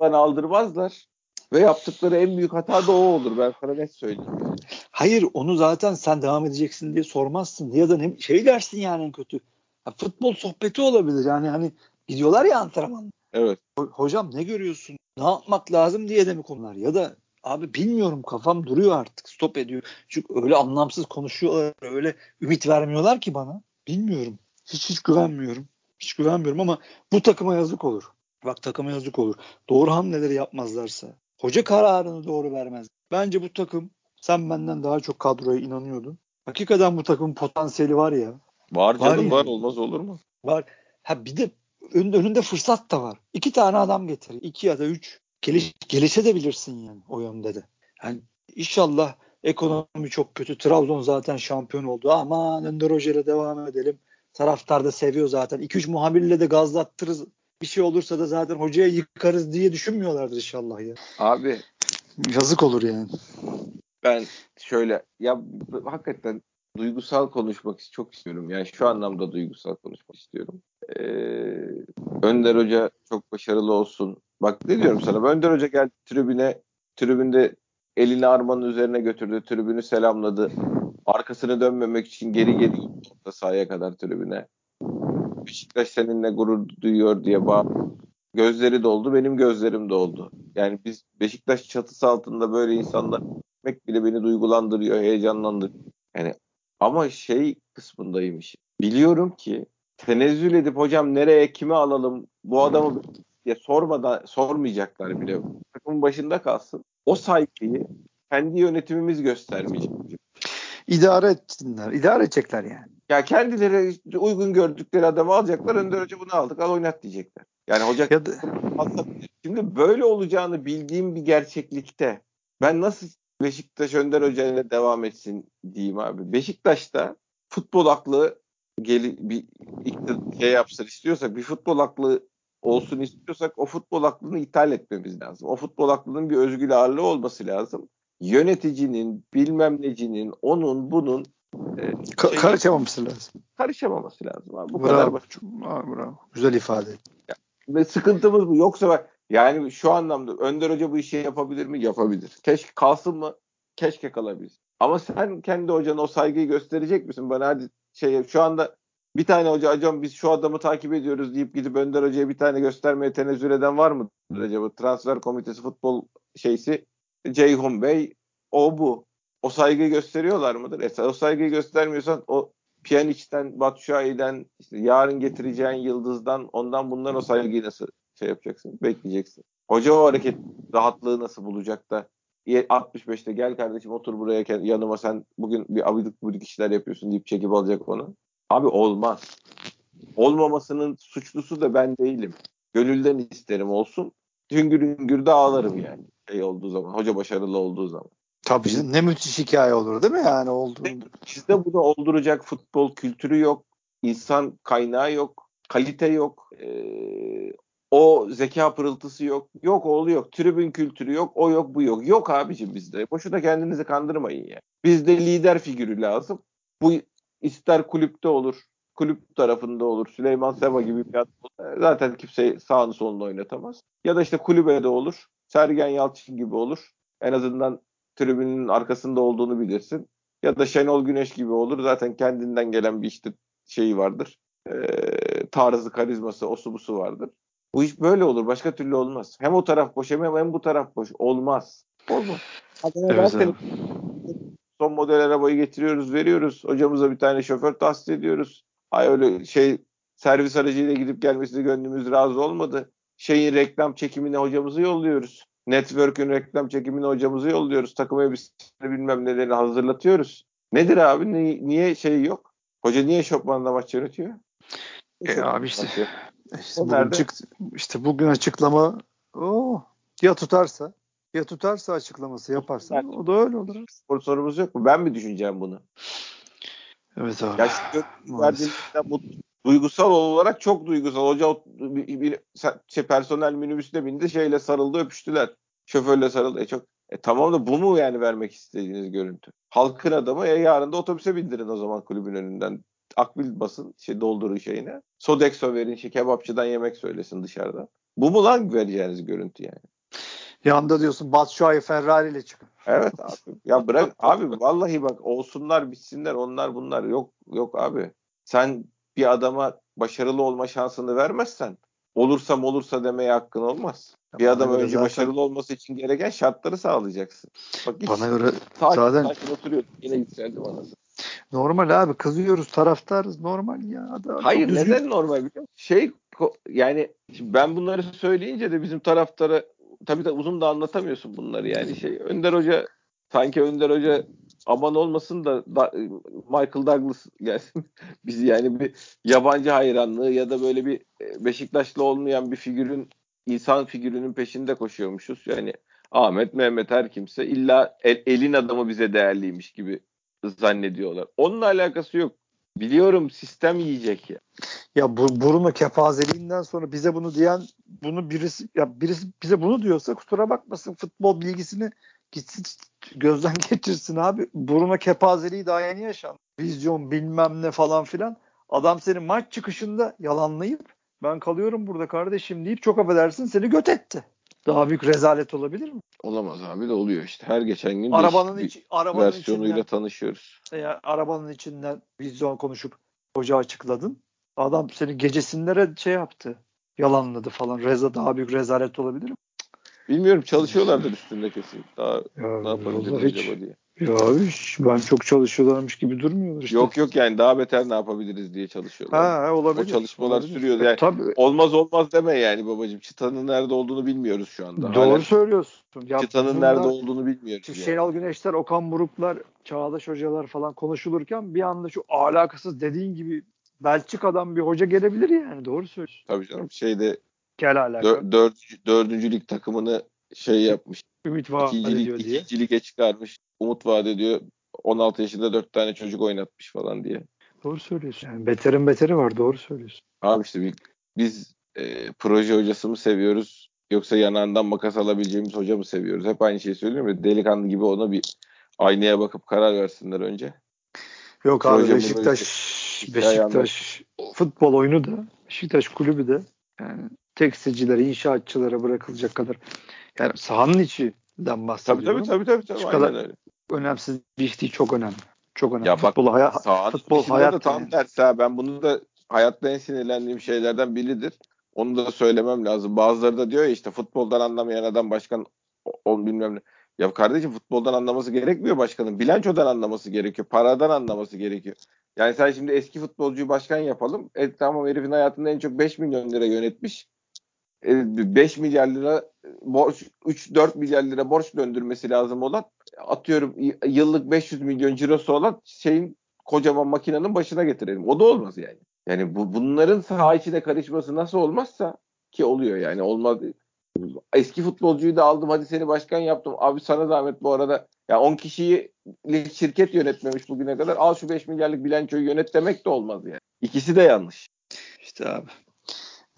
aldırmazlar. Ve yaptıkları en büyük hata da o olur. Ben sana net söyleyeyim.
Hayır onu zaten sen devam edeceksin diye sormazsın. Ya da ne, şey dersin yani en kötü. Ya, futbol sohbeti olabilir. Yani hani gidiyorlar ya antrenman.
Evet.
Hocam ne görüyorsun? Ne yapmak lazım diye de mi konular? Ya da abi bilmiyorum kafam duruyor artık. Stop ediyor. Çünkü öyle anlamsız konuşuyorlar. Öyle ümit vermiyorlar ki bana. Bilmiyorum. Hiç hiç güvenmiyorum. Hiç güvenmiyorum ama bu takıma yazık olur. Bak takıma yazık olur. Doğru hamleleri yapmazlarsa. Hoca kararını doğru vermez. Bence bu takım sen benden daha çok kadroya inanıyordun. Hakikaten bu takımın potansiyeli var ya.
Var canım var, var olmaz olur mu?
Var. Ha bir de ön, önünde fırsat da var. İki tane adam getir. iki ya da üç. Geliş, gelişe de bilirsin yani o yönde de. Yani inşallah ekonomi çok kötü. Trabzon zaten şampiyon oldu. Aman Önder Hoca ile devam edelim. Taraftar da seviyor zaten. 2-3 muhabirle de gazlattırız. Bir şey olursa da zaten hocaya yıkarız diye düşünmüyorlardır inşallah ya.
Abi
yazık olur yani.
Ben şöyle ya hakikaten duygusal konuşmak çok istiyorum. Yani şu anlamda duygusal konuşmak istiyorum. Ee, Önder Hoca çok başarılı olsun. Bak ne diyorum sana. Önder Hoca geldi tribüne. Tribünde elini armanın üzerine götürdü. Tribünü selamladı. Arkasını dönmemek için geri geri orta sahaya kadar tribüne. Beşiktaş seninle gurur duyuyor diye bağ gözleri doldu. Benim gözlerim doldu. Yani biz Beşiktaş çatısı altında böyle insanlar gitmek bile beni duygulandırıyor, heyecanlandırıyor. Yani ama şey kısmındayım işin. Biliyorum ki tenezzül edip hocam nereye kimi alalım bu adamı diye sormadan sormayacaklar bile. Takımın başında kalsın. O saygıyı kendi yönetimimiz göstermeyecek.
İdare etsinler. İdare edecekler yani.
Ya kendileri uygun gördükleri adamı alacaklar. Önder Hoca bunu aldık al oynat diyecekler. Yani hoca ya da... şimdi böyle olacağını bildiğim bir gerçeklikte ben nasıl Beşiktaş Önder Hoca ile devam etsin diyeyim abi. Beşiktaş'ta futbol aklı gel bir şey yapsın istiyorsak bir futbol aklı olsun istiyorsak o futbol aklını ithal etmemiz lazım. O futbol aklının bir özgül ağırlığı olması lazım. Yöneticinin, bilmem necinin, onun, bunun
Ka- şey, karışamaması lazım.
Karışamaması lazım abi. Bu
bravo, kadar basit. Bravo. Güzel ifade.
Ya, ve sıkıntımız bu. Yoksa bak yani şu anlamda Önder Hoca bu işi yapabilir mi? Yapabilir. Keşke kalsın mı? Keşke kalabilir. Ama sen kendi hocana o saygıyı gösterecek misin? Bana hadi şey şu anda bir tane hoca hocam biz şu adamı takip ediyoruz deyip gidip Önder Hoca'ya bir tane göstermeye tenezzül eden var mı acaba? Transfer komitesi futbol şeysi Ceyhun Bey o bu. O saygıyı gösteriyorlar mıdır? E, o saygıyı göstermiyorsan o Pjanic'ten, Batshuayi'den, işte yarın getireceğin Yıldız'dan ondan bundan o saygıyı nasıl şey yapacaksın? Bekleyeceksin. Hoca o hareket rahatlığı nasıl bulacak da 65'te gel kardeşim otur buraya yanıma sen bugün bir abidik budik işler yapıyorsun deyip çekip alacak onu. Abi olmaz. Olmamasının suçlusu da ben değilim. Gönülden isterim olsun. Hüngür hüngür de ağlarım yani. Şey olduğu zaman. Hoca başarılı olduğu zaman.
Tabii canım, ne müthiş hikaye olur değil mi yani olduğunu.
Bizde bunu olduracak futbol kültürü yok. insan kaynağı yok. Kalite yok. Ee, o zeka pırıltısı yok. Yok oğlu yok. Tribün kültürü yok. O yok bu yok. Yok abicim bizde. Boşuna kendinizi kandırmayın ya. Bizde lider figürü lazım. Bu ister kulüpte olur, kulüp tarafında olur. Süleyman Seba gibi bir adam zaten kimse sağını solunu oynatamaz. Ya da işte kulübede olur. Sergen Yalçın gibi olur. En azından tribünün arkasında olduğunu bilirsin. Ya da Şenol Güneş gibi olur. Zaten kendinden gelen bir işte şeyi vardır. Ee, tarzı, karizması, osu busu vardır. Bu iş böyle olur. Başka türlü olmaz. Hem o taraf boş hem, hem bu taraf boş. Olmaz. Olmaz. Evet, evet. Son model arabayı getiriyoruz, veriyoruz. Hocamıza bir tane şoför tahsis ediyoruz. Ay öyle şey servis aracıyla gidip gelmesine gönlümüz razı olmadı. Şeyin reklam çekimine hocamızı yolluyoruz. Network'ün reklam çekimine hocamızı yolluyoruz. Takım elbisesini bilmem neleri hazırlatıyoruz. Nedir abi? Ni- niye şey yok? Hoca niye şopmanla maç yönetiyor?
E abi işte, işte, bugün çıktı, işte bugün açıklama o ya tutarsa ya tutarsa açıklaması yaparsan o da öyle olur.
Spor sorumuz yok mu? Ben mi düşüneceğim bunu?
Evet abi.
Ya şu mutlu, duygusal olarak çok duygusal. Hoca bir, bir, şey, personel minibüsüne bindi şeyle sarıldı öpüştüler. Şoförle sarıldı. E çok e tamam da bu mu yani vermek istediğiniz görüntü? Halkın adamı ya yarın da otobüse bindirin o zaman kulübün önünden. Akbil basın şey doldurun şeyine. Sodexo verin şey kebapçıdan yemek söylesin dışarıdan. Bu mu lan vereceğiniz görüntü yani?
Yanında diyorsun Batshuayi Ferrari ile çıkın.
Evet abi. Ya bırak [laughs] abi vallahi bak olsunlar bitsinler onlar bunlar yok yok abi. Sen bir adama başarılı olma şansını vermezsen olursam olursa demeye hakkın olmaz. Ya bir adam önce zaten... başarılı olması için gereken şartları sağlayacaksın.
Bak bana göre sakin, zaten
sakin oturuyor. Yine yükseldi bana.
Normal abi kızıyoruz taraftarız normal ya.
Adam, Hayır neden düzgün... normal biliyor musun? Şey yani ben bunları söyleyince de bizim taraftara tabii de uzun da anlatamıyorsun bunları yani şey. Önder Hoca sanki Önder Hoca aman olmasın da, Michael Douglas gelsin. [laughs] Biz yani bir yabancı hayranlığı ya da böyle bir e, Beşiktaşlı olmayan bir figürün insan figürünün peşinde koşuyormuşuz. Yani Ahmet, Mehmet her kimse illa el, elin adamı bize değerliymiş gibi zannediyorlar. Onunla alakası yok. Biliyorum sistem yiyecek ya.
Ya bu Bruno kefazeliğinden sonra bize bunu diyen bunu birisi ya birisi bize bunu diyorsa kusura bakmasın futbol bilgisini gitsin gözden [laughs] geçirsin abi. Bruno kepazeliği daha yeni yaşandı. Vizyon bilmem ne falan filan. Adam seni maç çıkışında yalanlayıp ben kalıyorum burada kardeşim deyip çok affedersin seni göt etti. Daha büyük rezalet olabilir mi?
Olamaz abi de oluyor işte. Her geçen gün
arabanın içi, arabanın
versiyonuyla içinden, tanışıyoruz.
Ya, arabanın içinden vizyon konuşup hoca açıkladın. Adam seni gecesinlere şey yaptı. Yalanladı falan. Reza daha büyük rezalet olabilir mi?
Bilmiyorum çalışıyorlardır üstünde kesin. Daha ya, ne yapabiliriz hiç, acaba diye.
Ya hiç, ben çok çalışıyorlarmış gibi durmuyorlar işte.
Yok yok yani daha beter ne yapabiliriz diye çalışıyorlar.
Ha olabilir.
O çalışmalar olabilir. sürüyor. Yani Tabii. olmaz olmaz deme yani babacığım. Çıtanın nerede olduğunu bilmiyoruz şu anda.
Doğru Hala söylüyorsun.
Ya çıtanın nerede olduğunu bilmiyoruz. Yani.
Şenol Güneşler, Okan Buruklar, Çağdaş Hocalar falan konuşulurken bir anda şu alakasız dediğin gibi Belçika'dan bir hoca gelebilir yani. Doğru söylüyorsun.
Tabii canım. Şeyde
Kel alaka.
Dör, dördüncü, lig takımını şey yapmış.
Ümit vaat
ediyor diye. İkinci lige çıkarmış. Umut vaat ediyor. 16 yaşında 4 tane çocuk oynatmış falan diye.
Doğru söylüyorsun. Yani beterin beteri var. Doğru söylüyorsun.
Abi işte biz, biz e, proje hocası mı seviyoruz yoksa yanağından makas alabileceğimiz hoca mı seviyoruz? Hep aynı şeyi söylüyorum ya. Delikanlı gibi ona bir aynaya bakıp karar versinler önce.
Yok abi proje Beşiktaş Beşiktaş futbol oyunu da Beşiktaş kulübü de yani tekstilcilere, inşaatçılara bırakılacak kadar yani sahanın içinden bahsediyorum.
Tabii tabii tabii. tabii, Şu kadar öyle.
önemsiz bir iş değil, çok önemli. Çok önemli.
Ya
futbol,
bak,
haya, sahanın futbol hayat.
Da tam yani. tersi ha. Ben bunu da hayatta en sinirlendiğim şeylerden biridir. Onu da söylemem lazım. Bazıları da diyor ya işte futboldan anlamayan adam başkan ol bilmem ne. Ya kardeşim futboldan anlaması gerekmiyor başkanın. Bilançodan anlaması gerekiyor. Paradan anlaması gerekiyor. Yani sen şimdi eski futbolcuyu başkan yapalım. E tamam herifin hayatında en çok 5 milyon lira yönetmiş. 5 e, milyar lira borç 3-4 milyar lira borç döndürmesi lazım olan atıyorum yıllık 500 milyon cirosu olan şeyin kocaman makinenin başına getirelim. O da olmaz yani. Yani bu bunların saha içine karışması nasıl olmazsa ki oluyor yani olmaz. Eski futbolcuyu da aldım hadi seni başkan yaptım. Abi sana zahmet bu arada Ya 10 kişiyi şirket yönetmemiş bugüne kadar. Al şu 5 milyarlık bilançoyu yönet demek de olmaz yani. İkisi de yanlış.
İşte abi.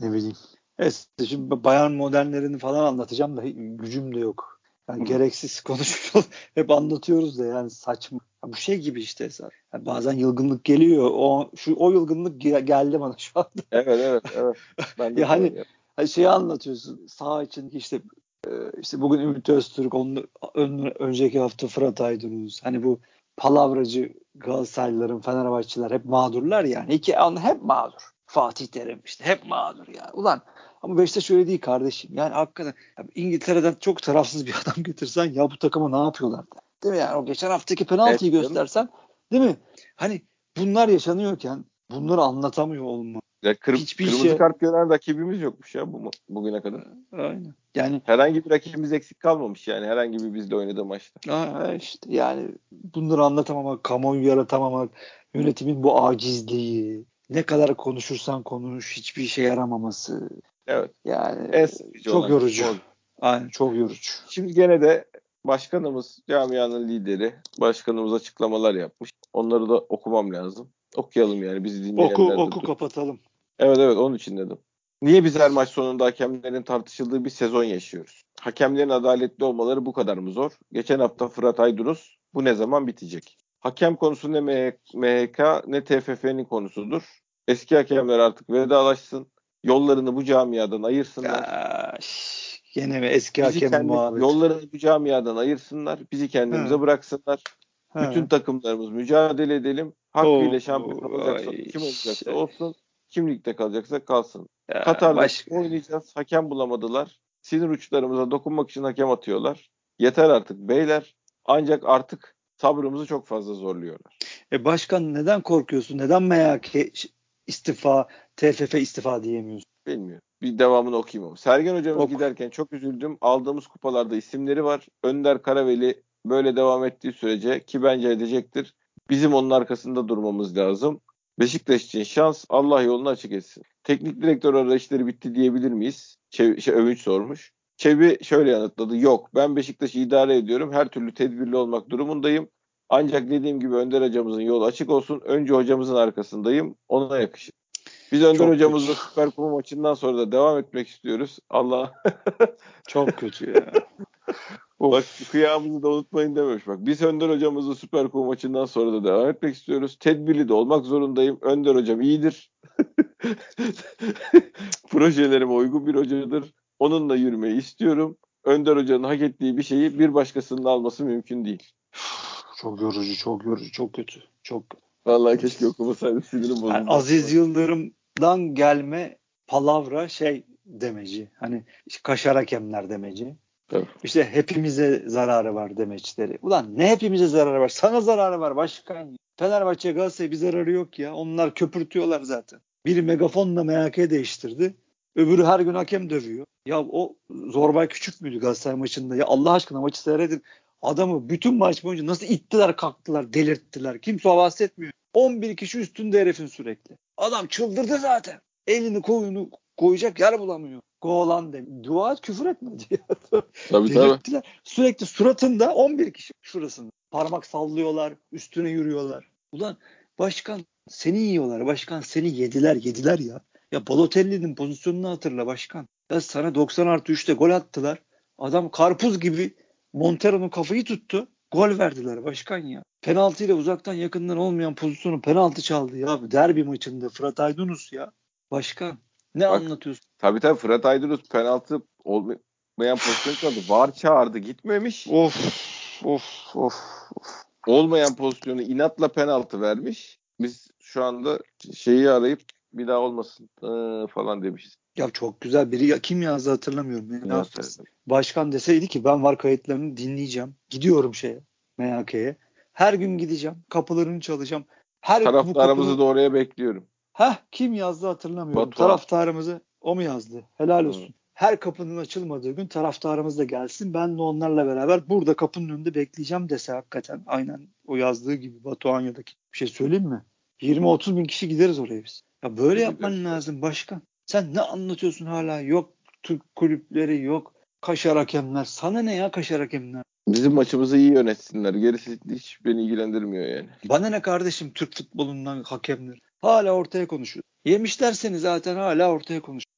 Ne bileyim. Evet şimdi bayan modernlerini falan anlatacağım da gücüm de yok. Yani Hı. gereksiz [laughs] konuşuyoruz. Hep anlatıyoruz da yani saçma. Ya bu şey gibi işte. Yani bazen yılgınlık geliyor. O şu o yılgınlık geldi bana şu anda. [laughs]
Evet evet evet.
Ben de [laughs] yani hani şeyi anlatıyorsun. Sağ için işte e, işte bugün Ümit Öztürk, onun ön, önceki hafta Fırat Aydınus. Hani bu palavracı Galatasaraylıların, Fenerbahçeliler hep mağdurlar yani. İki an hep mağdur. Fatih Terim işte hep mağdur ya. Ulan ama Beşiktaş öyle değil kardeşim. Yani hakikaten ya İngiltere'den çok tarafsız bir [laughs] adam getirsen ya bu takıma ne yapıyorlar. Değil mi yani o geçen haftaki penaltıyı evet, göstersen değil mi? Hani bunlar yaşanıyorken bunları anlatamıyor olma.
Ya kır, Hiçbir kırmızı şey... kart gören rakibimiz yokmuş ya bu, bugüne kadar.
Aynen. Yani
herhangi bir rakibimiz eksik kalmamış yani herhangi bir bizle oynadığı maçta.
Aa, işte yani bunları anlatamamak, kamuoyu yaratamamak, yönetimin bu acizliği, ne kadar konuşursan konuş hiçbir işe yaramaması.
Evet.
Yani en çok yorucu. O. Aynen çok yorucu.
Şimdi gene de başkanımız camianın lideri başkanımız açıklamalar yapmış. Onları da okumam lazım. Okuyalım yani bizi dinleyenler.
Oku oku dur. kapatalım.
Evet evet onun için dedim. Niye biz her maç sonunda hakemlerin tartışıldığı bir sezon yaşıyoruz? Hakemlerin adaletli olmaları bu kadar mı zor? Geçen hafta Fırat Aydınus bu ne zaman bitecek? Hakem konusu ne MHK ne TFF'nin konusudur. Eski hakemler artık vedalaşsın. Yollarını bu camiadan ayırsınlar.
Ya, Yine mi eski bizi hakem kendi, muhabbeti?
Yollarını bu camiadan ayırsınlar. Bizi kendimize ha. bıraksınlar. Ha. Bütün takımlarımız mücadele edelim. Hakkıyla şampiyon olacaksa kim olacaksa olsun. Kimlikte kalacaksa kalsın. Ya, Katar'da oynayacağız. Hakem bulamadılar. Sinir uçlarımıza dokunmak için hakem atıyorlar. Yeter artık beyler. Ancak artık sabrımızı çok fazla zorluyorlar.
E başkan neden korkuyorsun? Neden merak istifa, TFF istifa diyemiyorsun?
Bilmiyorum. Bir devamını okuyayım ama. Sergen hocamız Oku. giderken çok üzüldüm. Aldığımız kupalarda isimleri var. Önder Karaveli böyle devam ettiği sürece ki bence edecektir. Bizim onun arkasında durmamız lazım. Beşiktaş için şans Allah yolunu açık etsin. Teknik direktör arayışları bitti diyebilir miyiz? Çev şey, Övünç sormuş. Çevi şöyle yanıtladı. Yok ben Beşiktaş'ı idare ediyorum. Her türlü tedbirli olmak durumundayım. Ancak dediğim gibi Önder hocamızın yolu açık olsun. Önce hocamızın arkasındayım. Ona yakışır. Biz Önder Çok hocamızla kötü. Süper Kupa maçından sonra da devam etmek istiyoruz. Allah. [laughs]
Çok kötü ya.
Bak kıyamımızı da unutmayın dememiş. Bak biz Önder hocamızla Süper Kupa maçından sonra da devam etmek istiyoruz. Tedbirli de olmak zorundayım. Önder hocam iyidir. [laughs] Projelerime uygun bir hocadır. Onunla yürümeyi istiyorum. Önder hocanın hak ettiği bir şeyi bir başkasının alması mümkün değil.
Çok yorucu, çok yorucu, çok kötü. Çok
Vallahi keşke okumasaydım sinirim bozuldu. Yani
Aziz Yıldırım'dan gelme palavra şey demeci. Hani kaşar hakemler demeci. Evet. İşte hepimize zararı var demeçleri. Ulan ne hepimize zararı var? Sana zararı var başkan. Fenerbahçe Galatasaray bir zararı yok ya. Onlar köpürtüyorlar zaten. Biri megafonla MHK değiştirdi. Öbürü her gün hakem dövüyor. Ya o Zorbay Küçük müydü Galatasaray maçında? Ya Allah aşkına maçı seyredin. Adamı bütün maç boyunca nasıl ittiler kalktılar delirttiler. Kimse havas etmiyor. 11 kişi üstünde herifin sürekli. Adam çıldırdı zaten. Elini koyunu koyacak yer bulamıyor. Golan de. Dua et küfür etmedi. [laughs]
tabii tabii.
Sürekli suratında 11 kişi şurasında. Parmak sallıyorlar. Üstüne yürüyorlar. Ulan başkan seni yiyorlar. Başkan seni yediler yediler ya. Ya Balotelli'nin pozisyonunu hatırla başkan. Ya sana 90 artı 3'te gol attılar. Adam karpuz gibi Montero'nun kafayı tuttu. Gol verdiler başkan ya. Penaltıyla uzaktan yakından olmayan pozisyonu penaltı çaldı ya. Derbi maçında Fırat Aydınus ya. Başkan ne Bak, anlatıyorsun?
Tabii tabii Fırat Aydınus penaltı olmayan pozisyon çaldı. Var çağırdı gitmemiş.
Of of of. of.
Olmayan pozisyonu inatla penaltı vermiş. Biz şu anda şeyi arayıp bir daha olmasın ee, falan demişiz.
Ya çok güzel biri ya kim yazdı hatırlamıyorum. Ne, ne Başkan deseydi ki ben var kayıtlarını dinleyeceğim. Gidiyorum şeye MHK'ye. Her gün gideceğim. Kapılarını çalacağım. Her
Taraftarımızı kapını... da oraya bekliyorum.
Heh kim yazdı hatırlamıyorum. Batuhan. Taraftarımızı o mu yazdı? Helal olsun. Hı. Her kapının açılmadığı gün taraftarımız da gelsin. Ben de onlarla beraber burada kapının önünde bekleyeceğim dese hakikaten. Aynen o yazdığı gibi Batuhanya'daki bir şey söyleyeyim mi? 20-30 bin kişi gideriz oraya biz. Ya böyle yapman lazım başkan. Sen ne anlatıyorsun hala? Yok Türk kulüpleri yok. Kaşar hakemler. Sana ne ya kaşar hakemler?
Bizim maçımızı iyi yönetsinler. Gerisi hiç beni ilgilendirmiyor yani.
Bana ne kardeşim Türk futbolundan hakemler. Hala ortaya konuşuyor. Yemişler seni zaten hala ortaya konuşuyor.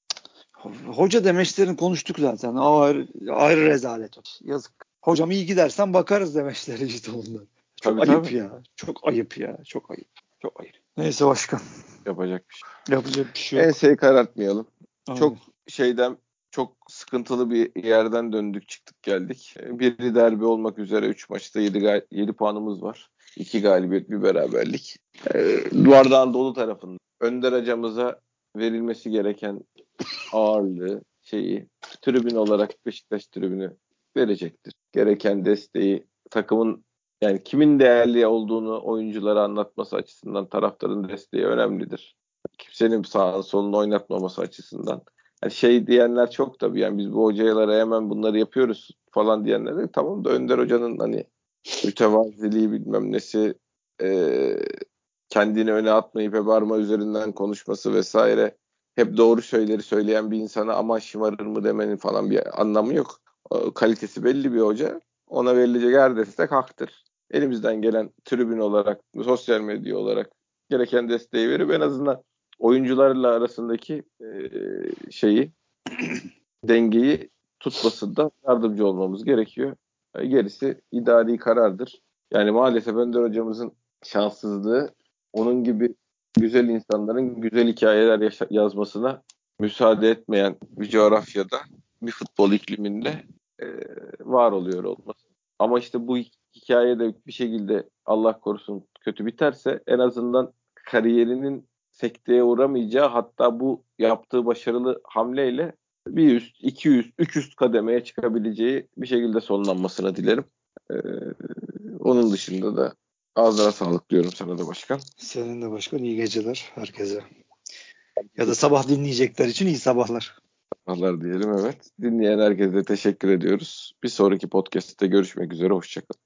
Hoca demeçlerini konuştuk zaten. O ayrı, ayrı rezalet. o. Yazık. Hocam iyi gidersen bakarız demeçleri işte onlar. Çok
Tabii,
ayıp
tabii.
ya. Çok ayıp ya. Çok ayıp. Çok ayıp. Neyse başkan.
Yapacak bir şey.
Yapacak bir şey yok.
Enseyi karartmayalım.
Aynen.
Çok şeyden çok sıkıntılı bir yerden döndük çıktık geldik. Biri derbi olmak üzere 3 maçta 7, 7 puanımız var. 2 galibiyet bir beraberlik. Ee, Duvardağın dolu tarafında. Önder hocamıza verilmesi gereken ağırlığı şeyi tribün olarak Beşiktaş tribünü verecektir. Gereken desteği takımın yani kimin değerli olduğunu oyunculara anlatması açısından taraftarın desteği önemlidir. Kimsenin sağını solunu oynatmaması açısından. Yani şey diyenler çok tabii yani biz bu hocalara hemen bunları yapıyoruz falan diyenler de tamam da Önder Hoca'nın hani mütevaziliği bilmem nesi e, kendini öne atmayıp hep arma üzerinden konuşması vesaire hep doğru şeyleri söyleyen bir insana ama şımarır mı demenin falan bir anlamı yok. Kalitesi belli bir hoca. Ona verilecek her destek haktır. Elimizden gelen tribün olarak, sosyal medya olarak gereken desteği verip en azından oyuncularla arasındaki e, şeyi [clears throat] dengeyi tutmasında yardımcı olmamız gerekiyor. E, gerisi idari karardır. Yani maalesef Önder hocamızın şanssızlığı onun gibi güzel insanların güzel hikayeler yaşa- yazmasına müsaade etmeyen bir coğrafyada bir futbol ikliminde e, var oluyor olması. Ama işte bu hikaye de bir şekilde Allah korusun kötü biterse en azından kariyerinin sekteye uğramayacağı hatta bu yaptığı başarılı hamleyle bir üst, iki üst, üç üst kademeye çıkabileceği bir şekilde sonlanmasını dilerim. Ee, onun dışında da ağzına sağlık diyorum sana da başkan.
Senin de başkan iyi geceler herkese. Ya da sabah dinleyecekler için iyi sabahlar.
Allah diyelim evet. Dinleyen herkese teşekkür ediyoruz. Bir sonraki podcast'te görüşmek üzere. Hoşçakalın.